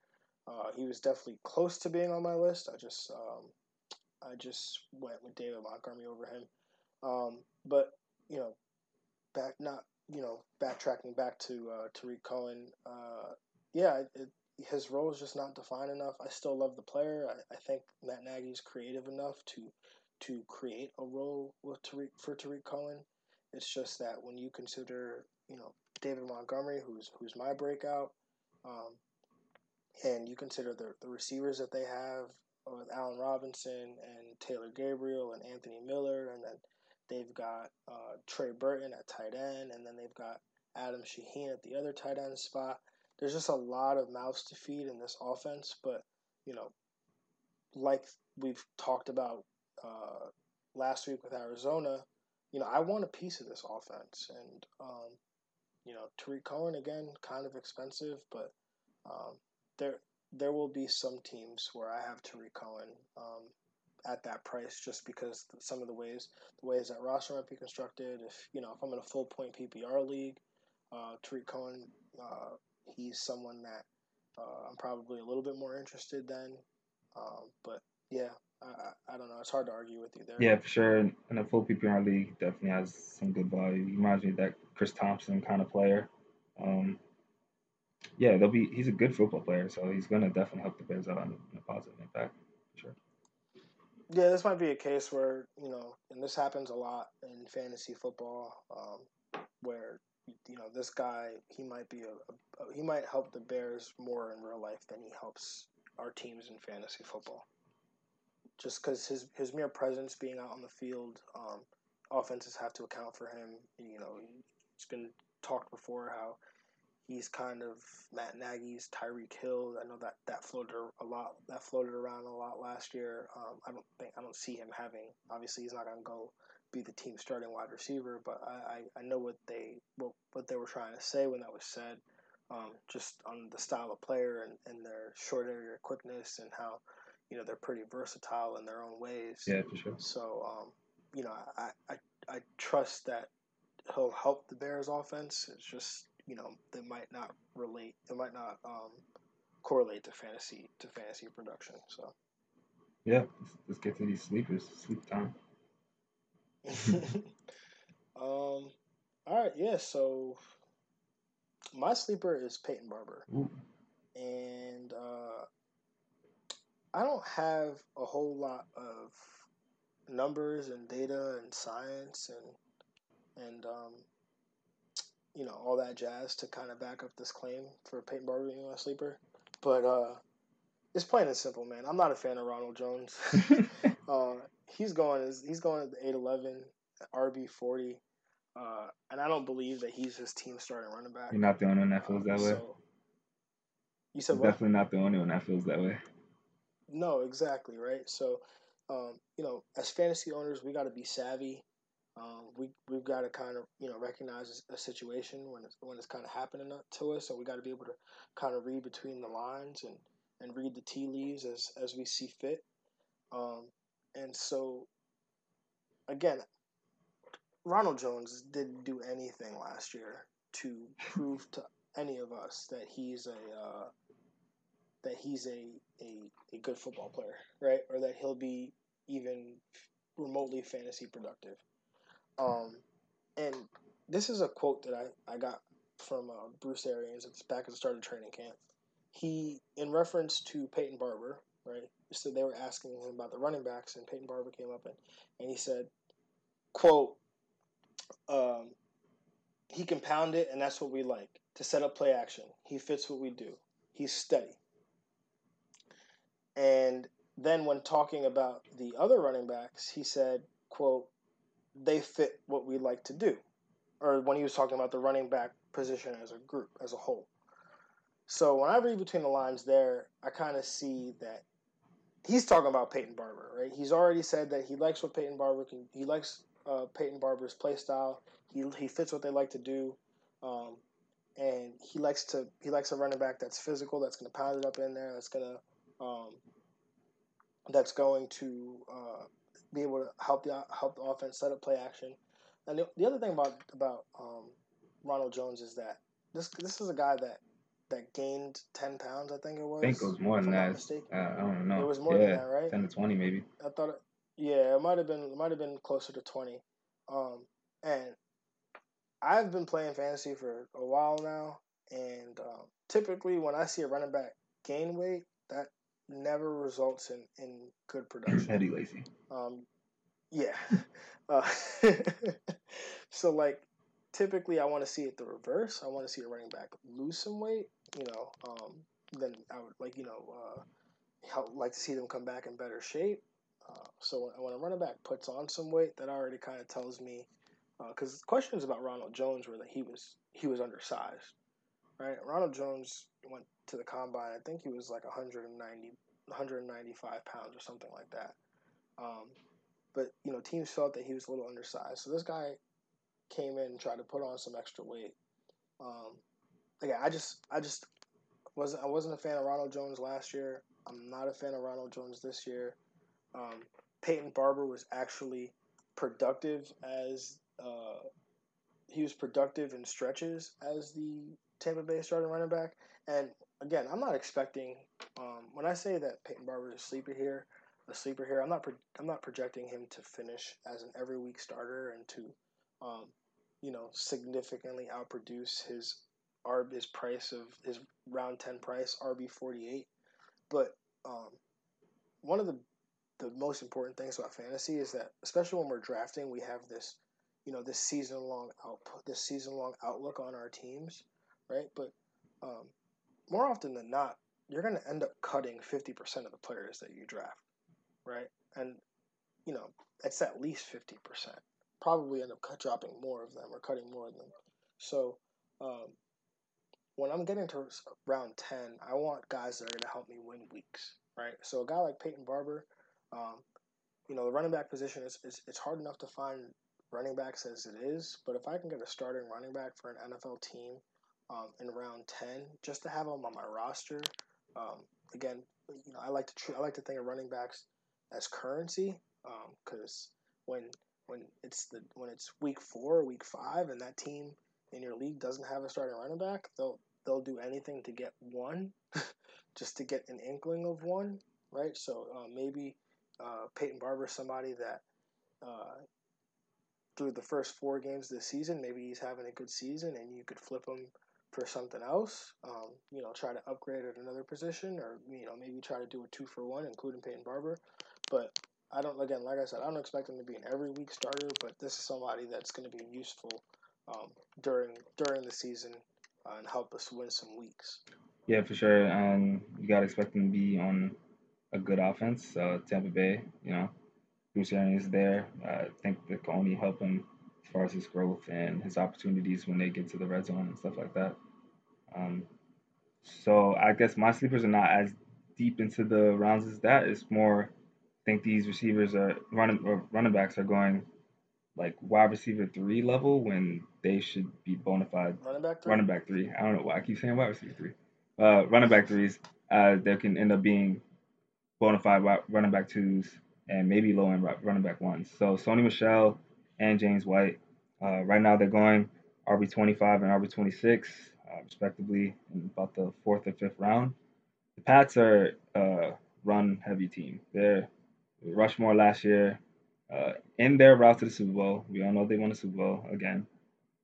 Speaker 1: Uh, he was definitely close to being on my list. I just, um, I just went with David Montgomery over him. Um, but you know, back not you know backtracking back to uh, Tarik Cohen. Uh, yeah, it, his role is just not defined enough. I still love the player. I, I think Matt Nagy's creative enough to to create a role with Tarik for Tarik Cohen. It's just that when you consider you know David Montgomery, who's who's my breakout, um, and you consider the the receivers that they have with Allen Robinson and Taylor Gabriel and Anthony Miller, and then they've got uh, Trey Burton at tight end, and then they've got Adam Shaheen at the other tight end spot. There's just a lot of mouths to feed in this offense, but you know, like we've talked about uh, last week with Arizona, you know, I want a piece of this offense, and um, you know, Tarik Cohen again, kind of expensive, but um, there there will be some teams where I have Tarik Cohen um, at that price just because some of the ways the ways that roster might be constructed. If you know if I'm in a full point PPR league, uh, Tarik Cohen, uh, he's someone that uh, I'm probably a little bit more interested than. Um, but yeah, I, I don't know. It's hard to argue with you there.
Speaker 2: Yeah, for sure. In a full PPR league, definitely has some good value. He reminds me of that Chris Thompson kind of player. Um, yeah, they'll be. He's a good football player, so he's gonna definitely help the Bears out in a positive impact. For Sure.
Speaker 1: Yeah, this might be a case where you know, and this happens a lot in fantasy football, um, where you know this guy he might be a, a, he might help the Bears more in real life than he helps our teams in fantasy football. Just because his his mere presence being out on the field, um, offenses have to account for him. You know, it's been talked before how he's kind of Matt Nagy's Tyreek Hill. I know that that floated a lot. That floated around a lot last year. Um, I don't think I don't see him having. Obviously, he's not going to go be the team starting wide receiver, but I, I, I know what they what, what they were trying to say when that was said. Um, just on the style of player and, and their short area quickness and how you know they're pretty versatile in their own ways.
Speaker 2: Yeah, for sure.
Speaker 1: So um, you know I, I I trust that he'll help the Bears offense. It's just you know they might not relate it might not um, correlate to fantasy to fantasy production so
Speaker 2: yeah let's, let's get to these sleepers sleep time [laughs]
Speaker 1: um all right yeah so my sleeper is peyton barber
Speaker 2: Ooh.
Speaker 1: and uh, i don't have a whole lot of numbers and data and science and and um, you know, all that jazz to kind of back up this claim for Peyton Barber being a sleeper. But uh, it's plain and simple, man. I'm not a fan of Ronald Jones. [laughs] [laughs] uh, he's going he's going to eight eleven, RB forty, uh, and I don't believe that he's his team starting running back.
Speaker 2: You're not the only one that feels that way.
Speaker 1: So, you said what?
Speaker 2: Definitely not the only one that feels that way.
Speaker 1: No, exactly right. So, um, you know, as fantasy owners, we got to be savvy. Um, we we've got to kind of you know recognize a situation when it's when it's kind of happening to us, and we got to be able to kind of read between the lines and and read the tea leaves as as we see fit. Um, and so, again, Ronald Jones didn't do anything last year to prove to any of us that he's a uh, that he's a, a a good football player, right? Or that he'll be even remotely fantasy productive. Um, and this is a quote that I, I got from uh, Bruce Arians. Back at the start of training camp. He, in reference to Peyton Barber, right? So they were asking him about the running backs, and Peyton Barber came up and, and he said, "quote um, He can pound it, and that's what we like to set up play action. He fits what we do. He's steady." And then when talking about the other running backs, he said, "quote they fit what we like to do. Or when he was talking about the running back position as a group, as a whole. So when I read between the lines there, I kind of see that he's talking about Peyton Barber, right? He's already said that he likes what Peyton Barber can. He likes uh, Peyton Barber's play style. He he fits what they like to do, um, and he likes to he likes a running back that's physical, that's going to pound it up in there, that's going to um, that's going to uh, be able to help the help the offense set up play action. And the, the other thing about about um, Ronald Jones is that this this is a guy that that gained ten pounds. I think it was.
Speaker 2: I think it was more than that. Uh, I don't know.
Speaker 1: It was more
Speaker 2: yeah,
Speaker 1: than that, right?
Speaker 2: Ten to twenty, maybe.
Speaker 1: I thought. It, yeah, it might have been. It might have been closer to twenty. Um, and I've been playing fantasy for a while now, and um, typically when I see a running back gain weight, that never results in, in good production.
Speaker 2: Eddie Lacy.
Speaker 1: Um, yeah. [laughs] Uh, [laughs] so like typically I want to see it the reverse. I want to see a running back lose some weight. You know, um, then I would like you know uh, help, like to see them come back in better shape. Uh, so when, when a running back puts on some weight, that already kind of tells me because uh, questions about Ronald Jones were that he was he was undersized, right? Ronald Jones went to the combine. I think he was like 190, 195 pounds or something like that. Um, but you know, teams felt that he was a little undersized. So this guy came in and tried to put on some extra weight. Um, again, I just, I just wasn't, I wasn't a fan of Ronald Jones last year. I'm not a fan of Ronald Jones this year. Um, Peyton Barber was actually productive as uh, he was productive in stretches as the Tampa Bay starting running back. And again, I'm not expecting um, when I say that Peyton Barber is a sleeper here, a sleeper here. I'm not pro- I'm not projecting him to finish as an every week starter and to, um, you know, significantly outproduce his RB his price of his round ten price RB forty eight. But um, one of the the most important things about fantasy is that especially when we're drafting, we have this, you know, this season long output, this season long outlook on our teams, right? But um, more often than not, you're going to end up cutting 50% of the players that you draft, right? And, you know, it's at least 50%. Probably end up cut, dropping more of them or cutting more of them. So, um, when I'm getting to round 10, I want guys that are going to help me win weeks, right? So, a guy like Peyton Barber, um, you know, the running back position is, is it's hard enough to find running backs as it is, but if I can get a starting running back for an NFL team um, in round ten, just to have them on my roster. Um, again, you know, I like to tr- I like to think of running backs as currency because um, when when it's the when it's week four or week five and that team in your league doesn't have a starting running back, they'll they'll do anything to get one, [laughs] just to get an inkling of one, right? So uh, maybe uh, Peyton Barber, somebody that uh, through the first four games the season, maybe he's having a good season, and you could flip him for something else. Um, you know, try to upgrade at another position, or you know, maybe try to do a two for one, including Peyton Barber. But I don't. Again, like I said, I don't expect him to be an every week starter, but this is somebody that's going to be useful um, during during the season uh, and help us win some weeks.
Speaker 2: Yeah, for sure. And you got to expect him to be on a good offense. Uh, Tampa Bay, you know, Bruce Arians there. I think that can only help him far as his growth and his opportunities when they get to the red zone and stuff like that. Um, so I guess my sleepers are not as deep into the rounds as that. It's more I think these receivers are running or running backs are going like wide receiver three level when they should be bona fide
Speaker 1: Running back three.
Speaker 2: running back three. I don't know why I keep saying wide receiver three. Uh, running back threes uh, that can end up being bona fide running back twos and maybe low end running back ones. So Sony Michel and James White. Uh, right now they're going RB 25 and RB 26 uh, respectively in about the fourth or fifth round. The Pats are a run heavy team. They're Rushmore last year. Uh, in their route to the Super Bowl, we all know they won the Super Bowl again.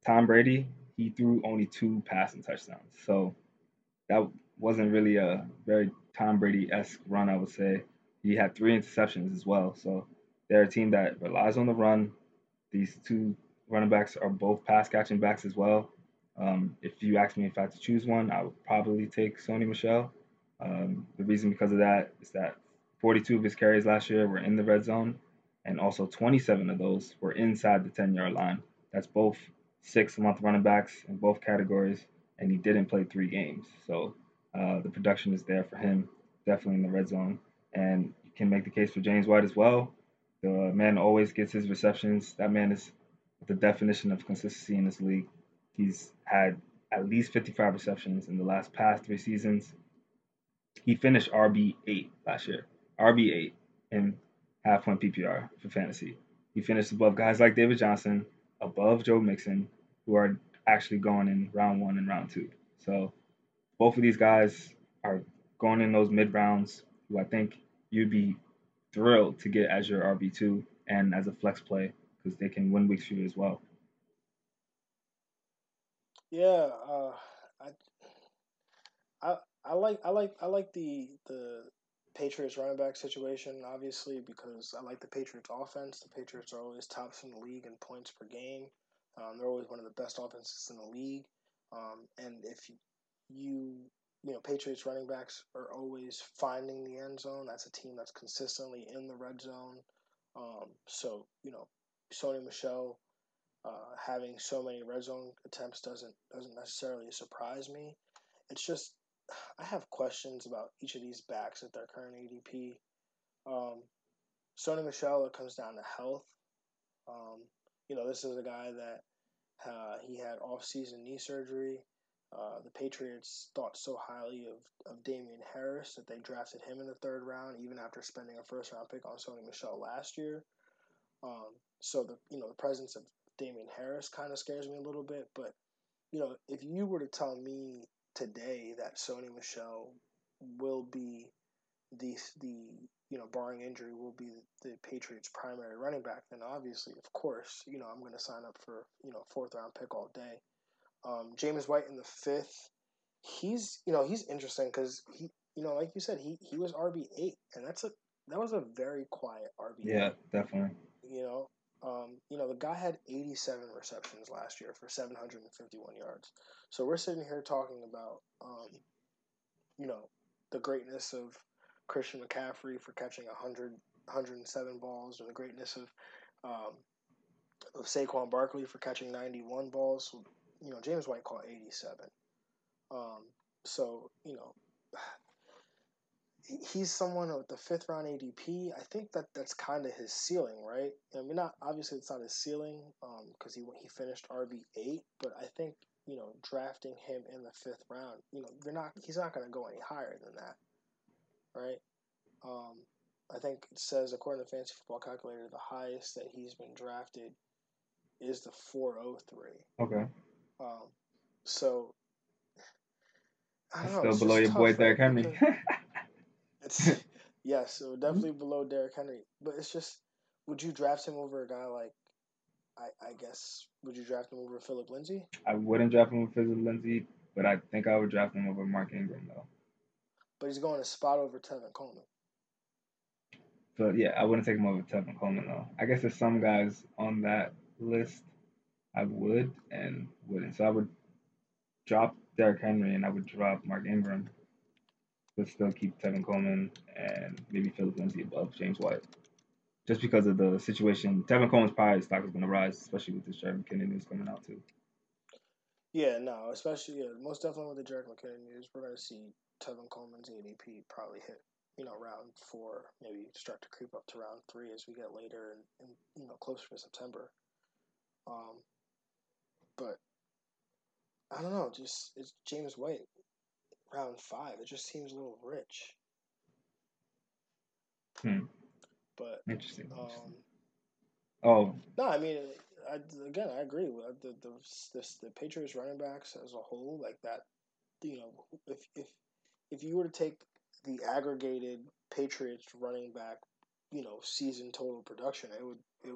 Speaker 2: Tom Brady, he threw only two passing touchdowns. So that wasn't really a very Tom Brady esque run, I would say. He had three interceptions as well. So they're a team that relies on the run. These two running backs are both pass catching backs as well. Um, if you ask me if I had to choose one, I would probably take Sony Michel. Um, the reason because of that is that 42 of his carries last year were in the red zone, and also 27 of those were inside the 10 yard line. That's both six month running backs in both categories, and he didn't play three games. So uh, the production is there for him, definitely in the red zone. And you can make the case for James White as well. The man always gets his receptions. That man is the definition of consistency in this league. He's had at least 55 receptions in the last past three seasons. He finished RB8 last year. RB8 in half point PPR for fantasy. He finished above guys like David Johnson, above Joe Mixon, who are actually going in round one and round two. So both of these guys are going in those mid rounds, who I think you'd be thrilled to get as your RB2 and as a flex play because they can win weeks for you as well.
Speaker 1: Yeah, uh, I, I, I like, I like, I like the the Patriots running back situation, obviously, because I like the Patriots offense. The Patriots are always tops in the league in points per game. Um, they're always one of the best offenses in the league. Um, and if you, you, you know, Patriots running backs are always finding the end zone. That's a team that's consistently in the red zone. Um, so, you know, Sony Michel uh, having so many red zone attempts doesn't doesn't necessarily surprise me. It's just I have questions about each of these backs at their current ADP. Um, Sony Michel, it comes down to health. Um, you know, this is a guy that uh, he had off-season knee surgery. Uh, the Patriots thought so highly of, of Damien Harris that they drafted him in the third round, even after spending a first-round pick on Sony Michel last year. Um, so the you know the presence of Damien Harris kind of scares me a little bit. But you know, if you were to tell me today that Sony Michel will be the the you know barring injury will be the Patriots' primary running back, then obviously, of course, you know I'm going to sign up for you know fourth round pick all day. Um, James White in the fifth, he's you know he's interesting because he you know like you said he he was RB eight and that's a that was a very quiet RB.
Speaker 2: Yeah, definitely.
Speaker 1: You know, um, you know, the guy had 87 receptions last year for 751 yards. So we're sitting here talking about, um, you know, the greatness of Christian McCaffrey for catching 100, 107 balls, or the greatness of um, of Saquon Barkley for catching 91 balls. You know, James White caught 87. Um, so you know, he's someone with the fifth round ADP. I think that that's kind of his ceiling, right? I mean, not obviously it's not his ceiling because um, he he finished RB eight, but I think you know drafting him in the fifth round, you know, they're not he's not going to go any higher than that, right? Um, I think it says according to the Fantasy Football Calculator, the highest that he's been drafted is the four oh three.
Speaker 2: Okay.
Speaker 1: Um, so
Speaker 2: I don't know. Still below your boy Derrick Henry.
Speaker 1: Yes, [laughs] so mm-hmm. definitely below Derrick Henry. But it's just, would you draft him over a guy like, I, I guess, would you draft him over Philip Lindsay?
Speaker 2: I wouldn't draft him over Philip Lindsay, but I think I would draft him over Mark Ingram though.
Speaker 1: But he's going a spot over Tevin Coleman.
Speaker 2: So yeah, I wouldn't take him over Tevin Coleman though. I guess there's some guys on that list I would and wouldn't. So I would drop Derrick Henry, and I would drop Mark Ingram, but still keep Tevin Coleman and maybe Philip Lindsay above James White. Just because of the situation, Tevin Coleman's probably stock is going to rise, especially with this Jerick McKinnon news coming out too.
Speaker 1: Yeah, no, especially yeah, most definitely with the Jerick McKinnon news, we're going to see Tevin Coleman's ADP probably hit you know round four, maybe start to creep up to round three as we get later and, and you know closer to September. Um, but I don't know, just it's James White round five. It just seems a little rich.
Speaker 2: Hmm.
Speaker 1: But
Speaker 2: interesting.
Speaker 1: Um,
Speaker 2: oh
Speaker 1: no, I mean, I, again, I agree with the the this, the Patriots running backs as a whole, like that. You know, if if if you were to take the aggregated Patriots running back, you know, season total production, it would, it,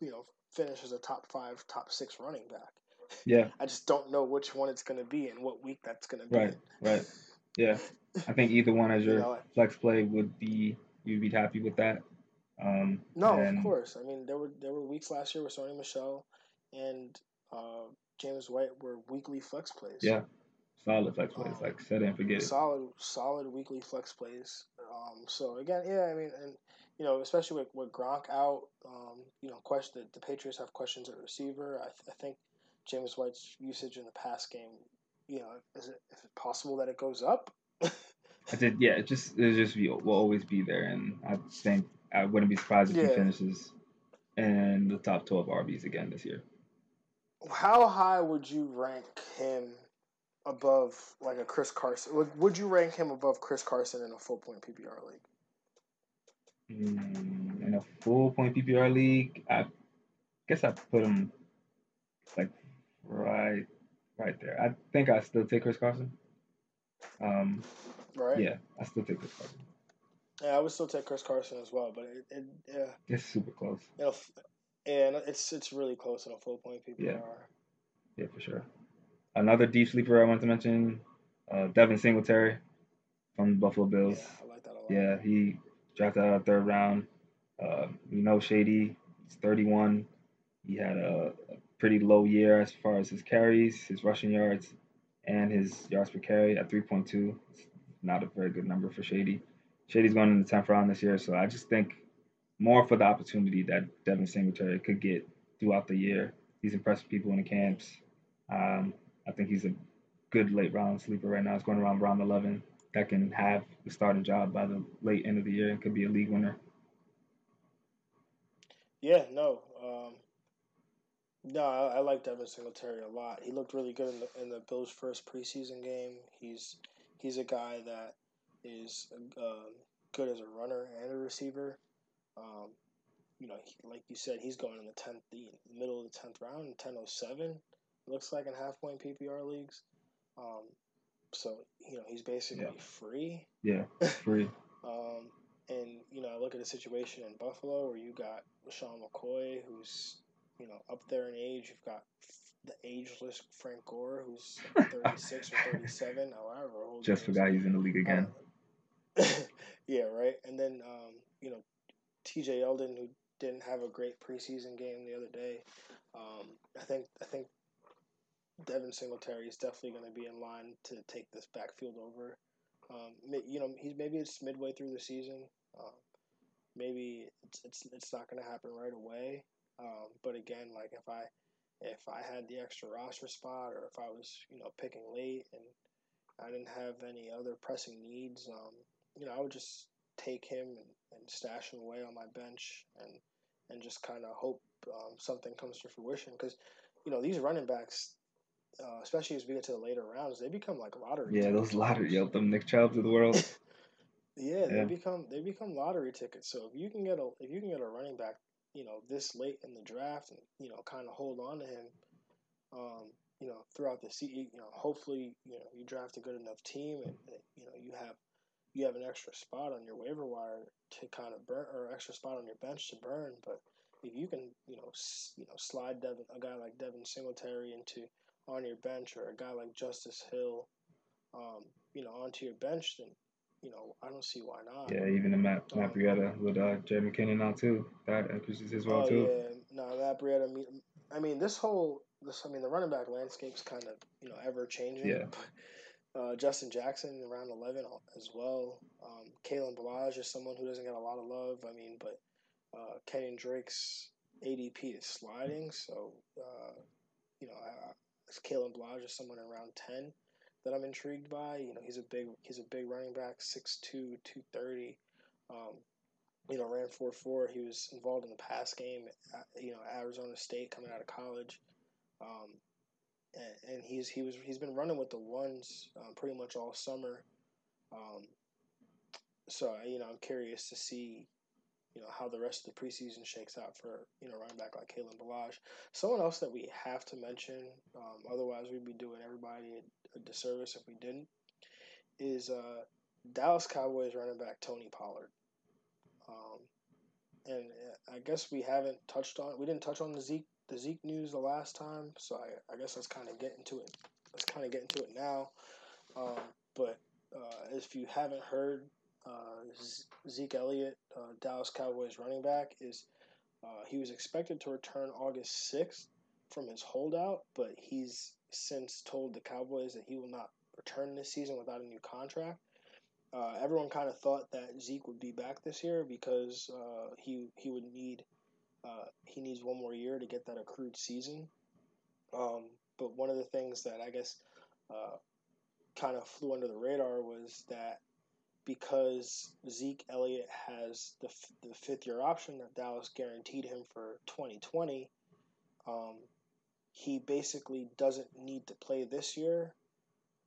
Speaker 1: you know, finish as a top five, top six running back.
Speaker 2: Yeah. [laughs]
Speaker 1: I just don't know which one it's going to be and what week that's going to be.
Speaker 2: Right. Right. Yeah. [laughs] I think either one as your you know, flex play would be you'd be happy with that. Um,
Speaker 1: no, and... of course. I mean, there were there were weeks last year with Sony Michel and uh, James White were weekly flex plays.
Speaker 2: Yeah, solid flex plays, um, like set and forget
Speaker 1: it. Solid, solid weekly flex plays. Um, so again, yeah, I mean, and you know, especially with, with Gronk out, um, you know, question the, the Patriots have questions at receiver. I, th- I think James White's usage in the pass game, you know, is it, is it possible that it goes up?
Speaker 2: I did, yeah. It just it just be, will always be there, and I think I wouldn't be surprised if yeah. he finishes in the top twelve RBs again this year.
Speaker 1: How high would you rank him above like a Chris Carson? Would, would you rank him above Chris Carson in a full point PPR league?
Speaker 2: Mm, in a full point PPR league, I guess I put him right, right there. I think I still take Chris Carson. Um, right. Yeah, I still take Chris Carson.
Speaker 1: Yeah, I would still take Chris Carson as well, but it, it yeah,
Speaker 2: it's super close.
Speaker 1: It'll, and it's it's really close in a full point PPR.
Speaker 2: Yeah, yeah, for sure. Another deep sleeper I want to mention, uh, Devin Singletary from the Buffalo Bills.
Speaker 1: Yeah, I like that a lot.
Speaker 2: Yeah, he drafted out of third round. Uh, you know, Shady, he's 31. He had a, a, pretty low year as far as his carries, his rushing yards, and his yards per carry at 3.2. It's not a very good number for Shady. Shady's going in the 10th round this year, so I just think more for the opportunity that Devin Singletary could get throughout the year. He's impressed people in the camps. Um, I think he's a good late round sleeper right now. He's going around round 11 that can have the starting job by the late end of the year and could be a league winner.
Speaker 1: Yeah, no. Um, no, I, I, like Devin Singletary a lot. He looked really good in the, in the Bills' first preseason game. He's he's a guy that is uh, good as a runner and a receiver. Um, you know, he, like you said, he's going in the tenth, the middle of the tenth round, ten oh seven looks like in half point PPR leagues. Um, so you know he's basically yeah. free.
Speaker 2: Yeah, free. [laughs]
Speaker 1: um, and you know, I look at the situation in Buffalo where you got LeSean McCoy, who's you know up there in age. You've got the ageless Frank Gore, who's [laughs] 36 or 37, however old.
Speaker 2: Just forgot he's in the league again.
Speaker 1: Um, [laughs] yeah, right. And then um, you know, T.J. Yeldon, who didn't have a great preseason game the other day. Um, I think I think Devin Singletary is definitely going to be in line to take this backfield over. Um, you know, he's maybe it's midway through the season. Um, maybe it's it's it's not going to happen right away. Um, but again, like if I if I had the extra roster spot, or if I was you know picking late and I didn't have any other pressing needs, um, you know, I would just take him and, and stash him away on my bench and and just kind of hope um, something comes to fruition because you know these running backs uh, especially as we get to the later rounds, they become like lottery.
Speaker 2: Yeah, those lottery, yep, them Nick Chubbs of the world.
Speaker 1: yeah, [laughs] yeah, they become they become lottery tickets. So if you can get a if you can get a running back, you know, this late in the draft, and you know, kind of hold on to him, um, you know, throughout the season, you know, hopefully, you know, you draft a good enough team, and you know, you have you have an extra spot on your waiver wire to kind of burn, or extra spot on your bench to burn. But if you can, you know, s- you know, slide Devin, a guy like Devin Singletary into on your bench or a guy like Justice Hill, um, you know, onto your bench, then you know I don't see why not.
Speaker 2: Yeah, even the Matt, um, Breida with uh, Jerick McKinnon now too, that increases as well
Speaker 1: oh,
Speaker 2: too.
Speaker 1: Yeah, no, Breida. I mean, this whole this. I mean, the running back landscape's kind of you know ever changing.
Speaker 2: Yeah. [laughs]
Speaker 1: Uh, Justin Jackson around eleven as well. Um, Kalen Ballage is someone who doesn't get a lot of love. I mean, but uh, Kenyan Drake's ADP is sliding, so uh, you know, I, Kalen Ballage is someone around ten that I'm intrigued by. You know, he's a big he's a big running back, 6'2", 230. Um, you know, ran four four. He was involved in the pass game. At, you know, Arizona State coming out of college, um, and, and, he's he was he's been running with the ones um, pretty much all summer. Um, so you know, I'm curious to see you know how the rest of the preseason shakes out for you know running back like Kalen Ballage. Someone else that we have to mention, um, otherwise we'd be doing everybody a, disservice if we didn't, is uh, Dallas Cowboys running back Tony Pollard. Um, and uh, I guess we haven't touched on we didn't touch on the Zeke the Zeke news the last time, so I, I guess let's kind of get into it. Let's kind of get into it now. Um, but uh, if you haven't heard, Zeke Elliott, uh, Dallas Cowboys running back, is uh, he was expected to return August sixth from his holdout, but he's since told the Cowboys that he will not return this season without a new contract. Uh, everyone kind of thought that Zeke would be back this year because uh, he he would need uh, he needs one more year to get that accrued season. Um, but one of the things that I guess uh, kind of flew under the radar was that because Zeke Elliott has the, f- the fifth year option that Dallas guaranteed him for 2020, um, he basically doesn't need to play this year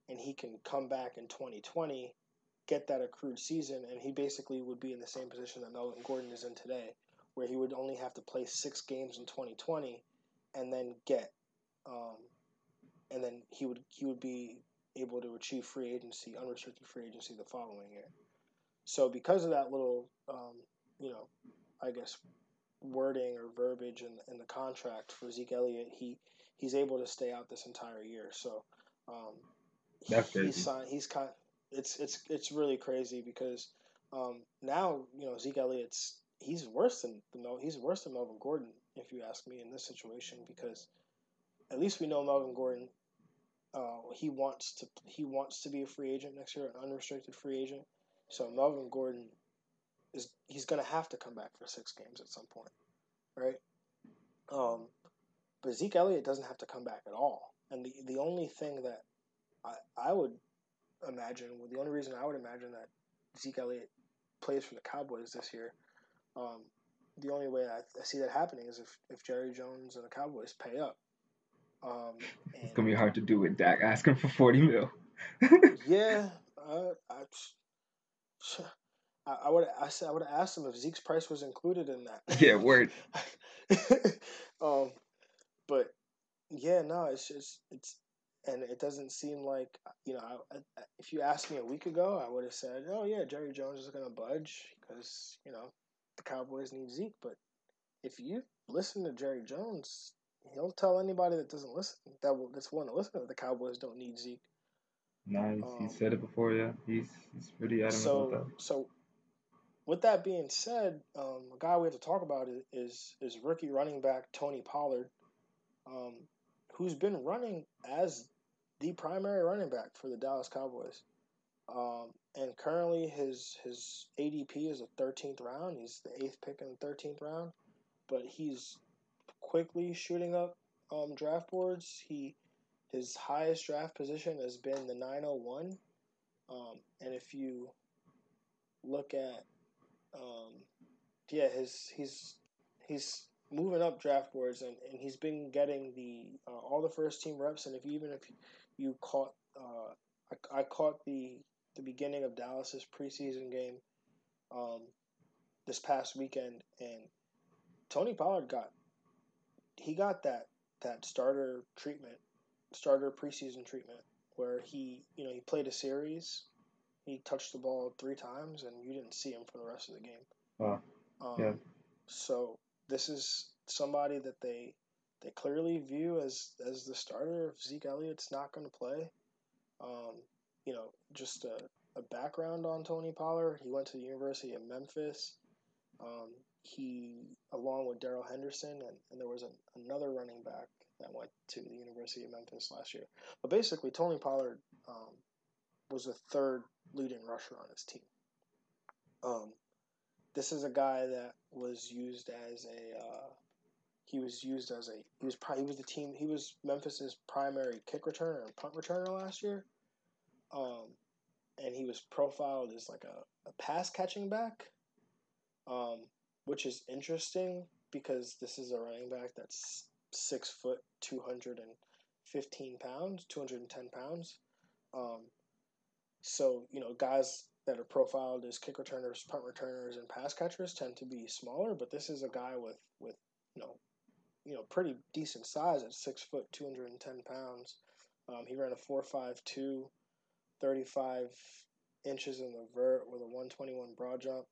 Speaker 1: and he can come back in 2020 get that accrued season, and he basically would be in the same position that Melvin Gordon is in today, where he would only have to play six games in 2020, and then get, um, and then he would he would be able to achieve free agency, unrestricted free agency the following year. So because of that little, um, you know, I guess wording or verbiage in, in the contract for Zeke Elliott, he he's able to stay out this entire year. So um,
Speaker 2: That's crazy.
Speaker 1: he's signed, he's kind it's it's it's really crazy because um, now you know Zeke Elliott's he's worse than the Mel he's worse than Melvin Gordon if you ask me in this situation because at least we know Melvin Gordon uh, he wants to he wants to be a free agent next year an unrestricted free agent so Melvin Gordon is he's gonna have to come back for six games at some point right um, but Zeke Elliott doesn't have to come back at all and the the only thing that I, I would imagine. Well, the only reason I would imagine that Zeke Elliott plays for the Cowboys this year, um, the only way I, I, see that happening is if, if Jerry Jones and the Cowboys pay up. Um,
Speaker 2: it's gonna be hard to do with Dak asking for forty mil. [laughs]
Speaker 1: yeah, uh, I, I would I said I would have asked him if Zeke's price was included in that.
Speaker 2: Yeah, word. [laughs]
Speaker 1: um, but yeah, no, it's just it's and it doesn't seem like you know. I, I, if you asked me a week ago, I would have said, "Oh yeah, Jerry Jones is going to budge because you know the Cowboys need Zeke." But if you listen to Jerry Jones, he'll tell anybody that doesn't listen that will, that's willing to listen that the Cowboys don't need Zeke.
Speaker 2: Nice, um, he said it before. Yeah, he's he's pretty adamant
Speaker 1: so,
Speaker 2: about that.
Speaker 1: So, with that being said, um, a guy we have to talk about is is, is rookie running back Tony Pollard, um, who's been running as the primary running back for the Dallas Cowboys. Um, and currently his his ADP is a 13th round. He's the eighth pick in the 13th round, but he's quickly shooting up um, draft boards. He his highest draft position has been the 901. Um, and if you look at um, yeah, his he's he's moving up draft boards and, and he's been getting the uh, all the first team reps and if even if you caught uh, I, I, caught the the beginning of Dallas's preseason game um, this past weekend, and Tony Pollard got he got that that starter treatment, starter preseason treatment, where he you know he played a series, he touched the ball three times, and you didn't see him for the rest of the game.
Speaker 2: Uh, um, yeah.
Speaker 1: So this is somebody that they they clearly view as as the starter if Zeke Elliott's not going to play. Um, you know, just a, a, background on Tony Pollard. He went to the University of Memphis. Um, he, along with Darrell Henderson, and, and there was a, another running back that went to the University of Memphis last year. But basically, Tony Pollard um, was the third leading rusher on his team. Um, this is a guy that was used as a uh, he was used as a he was probably he was the team he was Memphis's primary kick returner and punt returner last year. Um, and he was profiled as like a, a pass catching back, um, which is interesting because this is a running back that's six foot, 215 pounds, 210 pounds. Um, so, you know, guys that are profiled as kick returners, punt returners, and pass catchers tend to be smaller, but this is a guy with, with you know, you know, pretty decent size at six foot, 210 pounds. Um, he ran a 4.52, 35 inches in the vert with a 121 broad jump.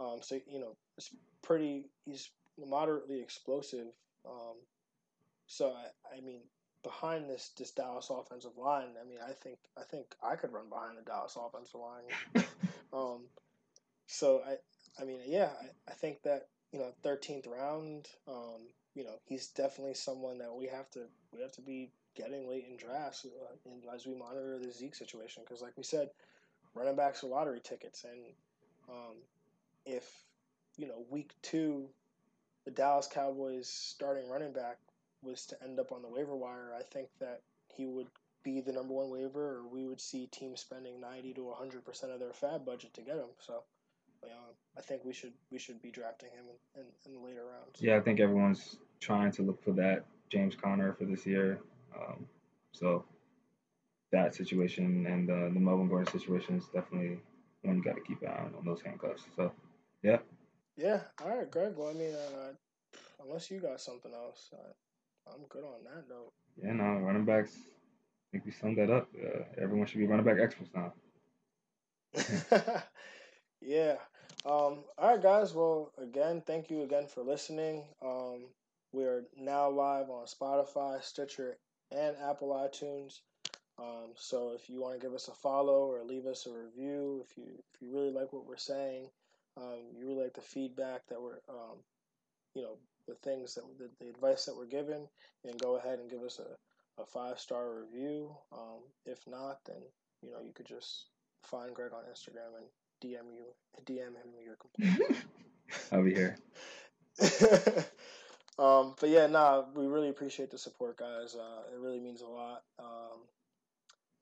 Speaker 1: Um, so, you know, it's pretty, he's moderately explosive. Um, so I, I mean, behind this this Dallas offensive line, I mean, I think I think I could run behind the Dallas offensive line. [laughs] um, so I I mean, yeah, I, I think that you know, thirteenth round, um, you know, he's definitely someone that we have to we have to be getting late in drafts uh, as we monitor the Zeke situation because, like we said, running backs are lottery tickets, and um, if you know week two, the Dallas Cowboys starting running back was to end up on the waiver wire, I think that he would be the number one waiver, or we would see teams spending ninety to hundred percent of their FAAB budget to get him. So, um, I think we should we should be drafting him in, in, in, the later rounds.
Speaker 2: Yeah, I think everyone's trying to look for that James Conner for this year. Um, so that situation and uh, the Melvin Gordon situation is definitely one you got to keep an eye on on those handcuffs. So, yeah.
Speaker 1: Yeah. All right, Greg. Well, I mean, uh, unless you got something else. Uh, I'm good on that note.
Speaker 2: Yeah, no, running backs. I think we summed that up. Uh, everyone should be running back experts now. [laughs]
Speaker 1: yeah. Um, all right, guys. Well, again, thank you again for listening. Um, we are now live on Spotify, Stitcher, and Apple iTunes. Um, so if you want to give us a follow or leave us a review, if you if you really like what we're saying, um, you really like the feedback that we're um, you know the things that the, the advice that we're given, and go ahead and give us a, a five star review. Um, if not, then you know you could just find Greg on Instagram and DM you DM him your complaint. [laughs]
Speaker 2: I'll be here. [laughs]
Speaker 1: um, but yeah, nah, we really appreciate the support, guys. Uh, it really means a lot. Um,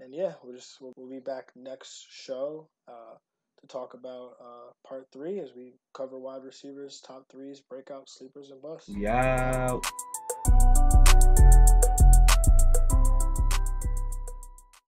Speaker 1: and yeah, we'll just we'll, we'll be back next show. Uh, to talk about uh, part three as we cover wide receivers, top threes, breakout, sleepers, and busts.
Speaker 2: Yeah.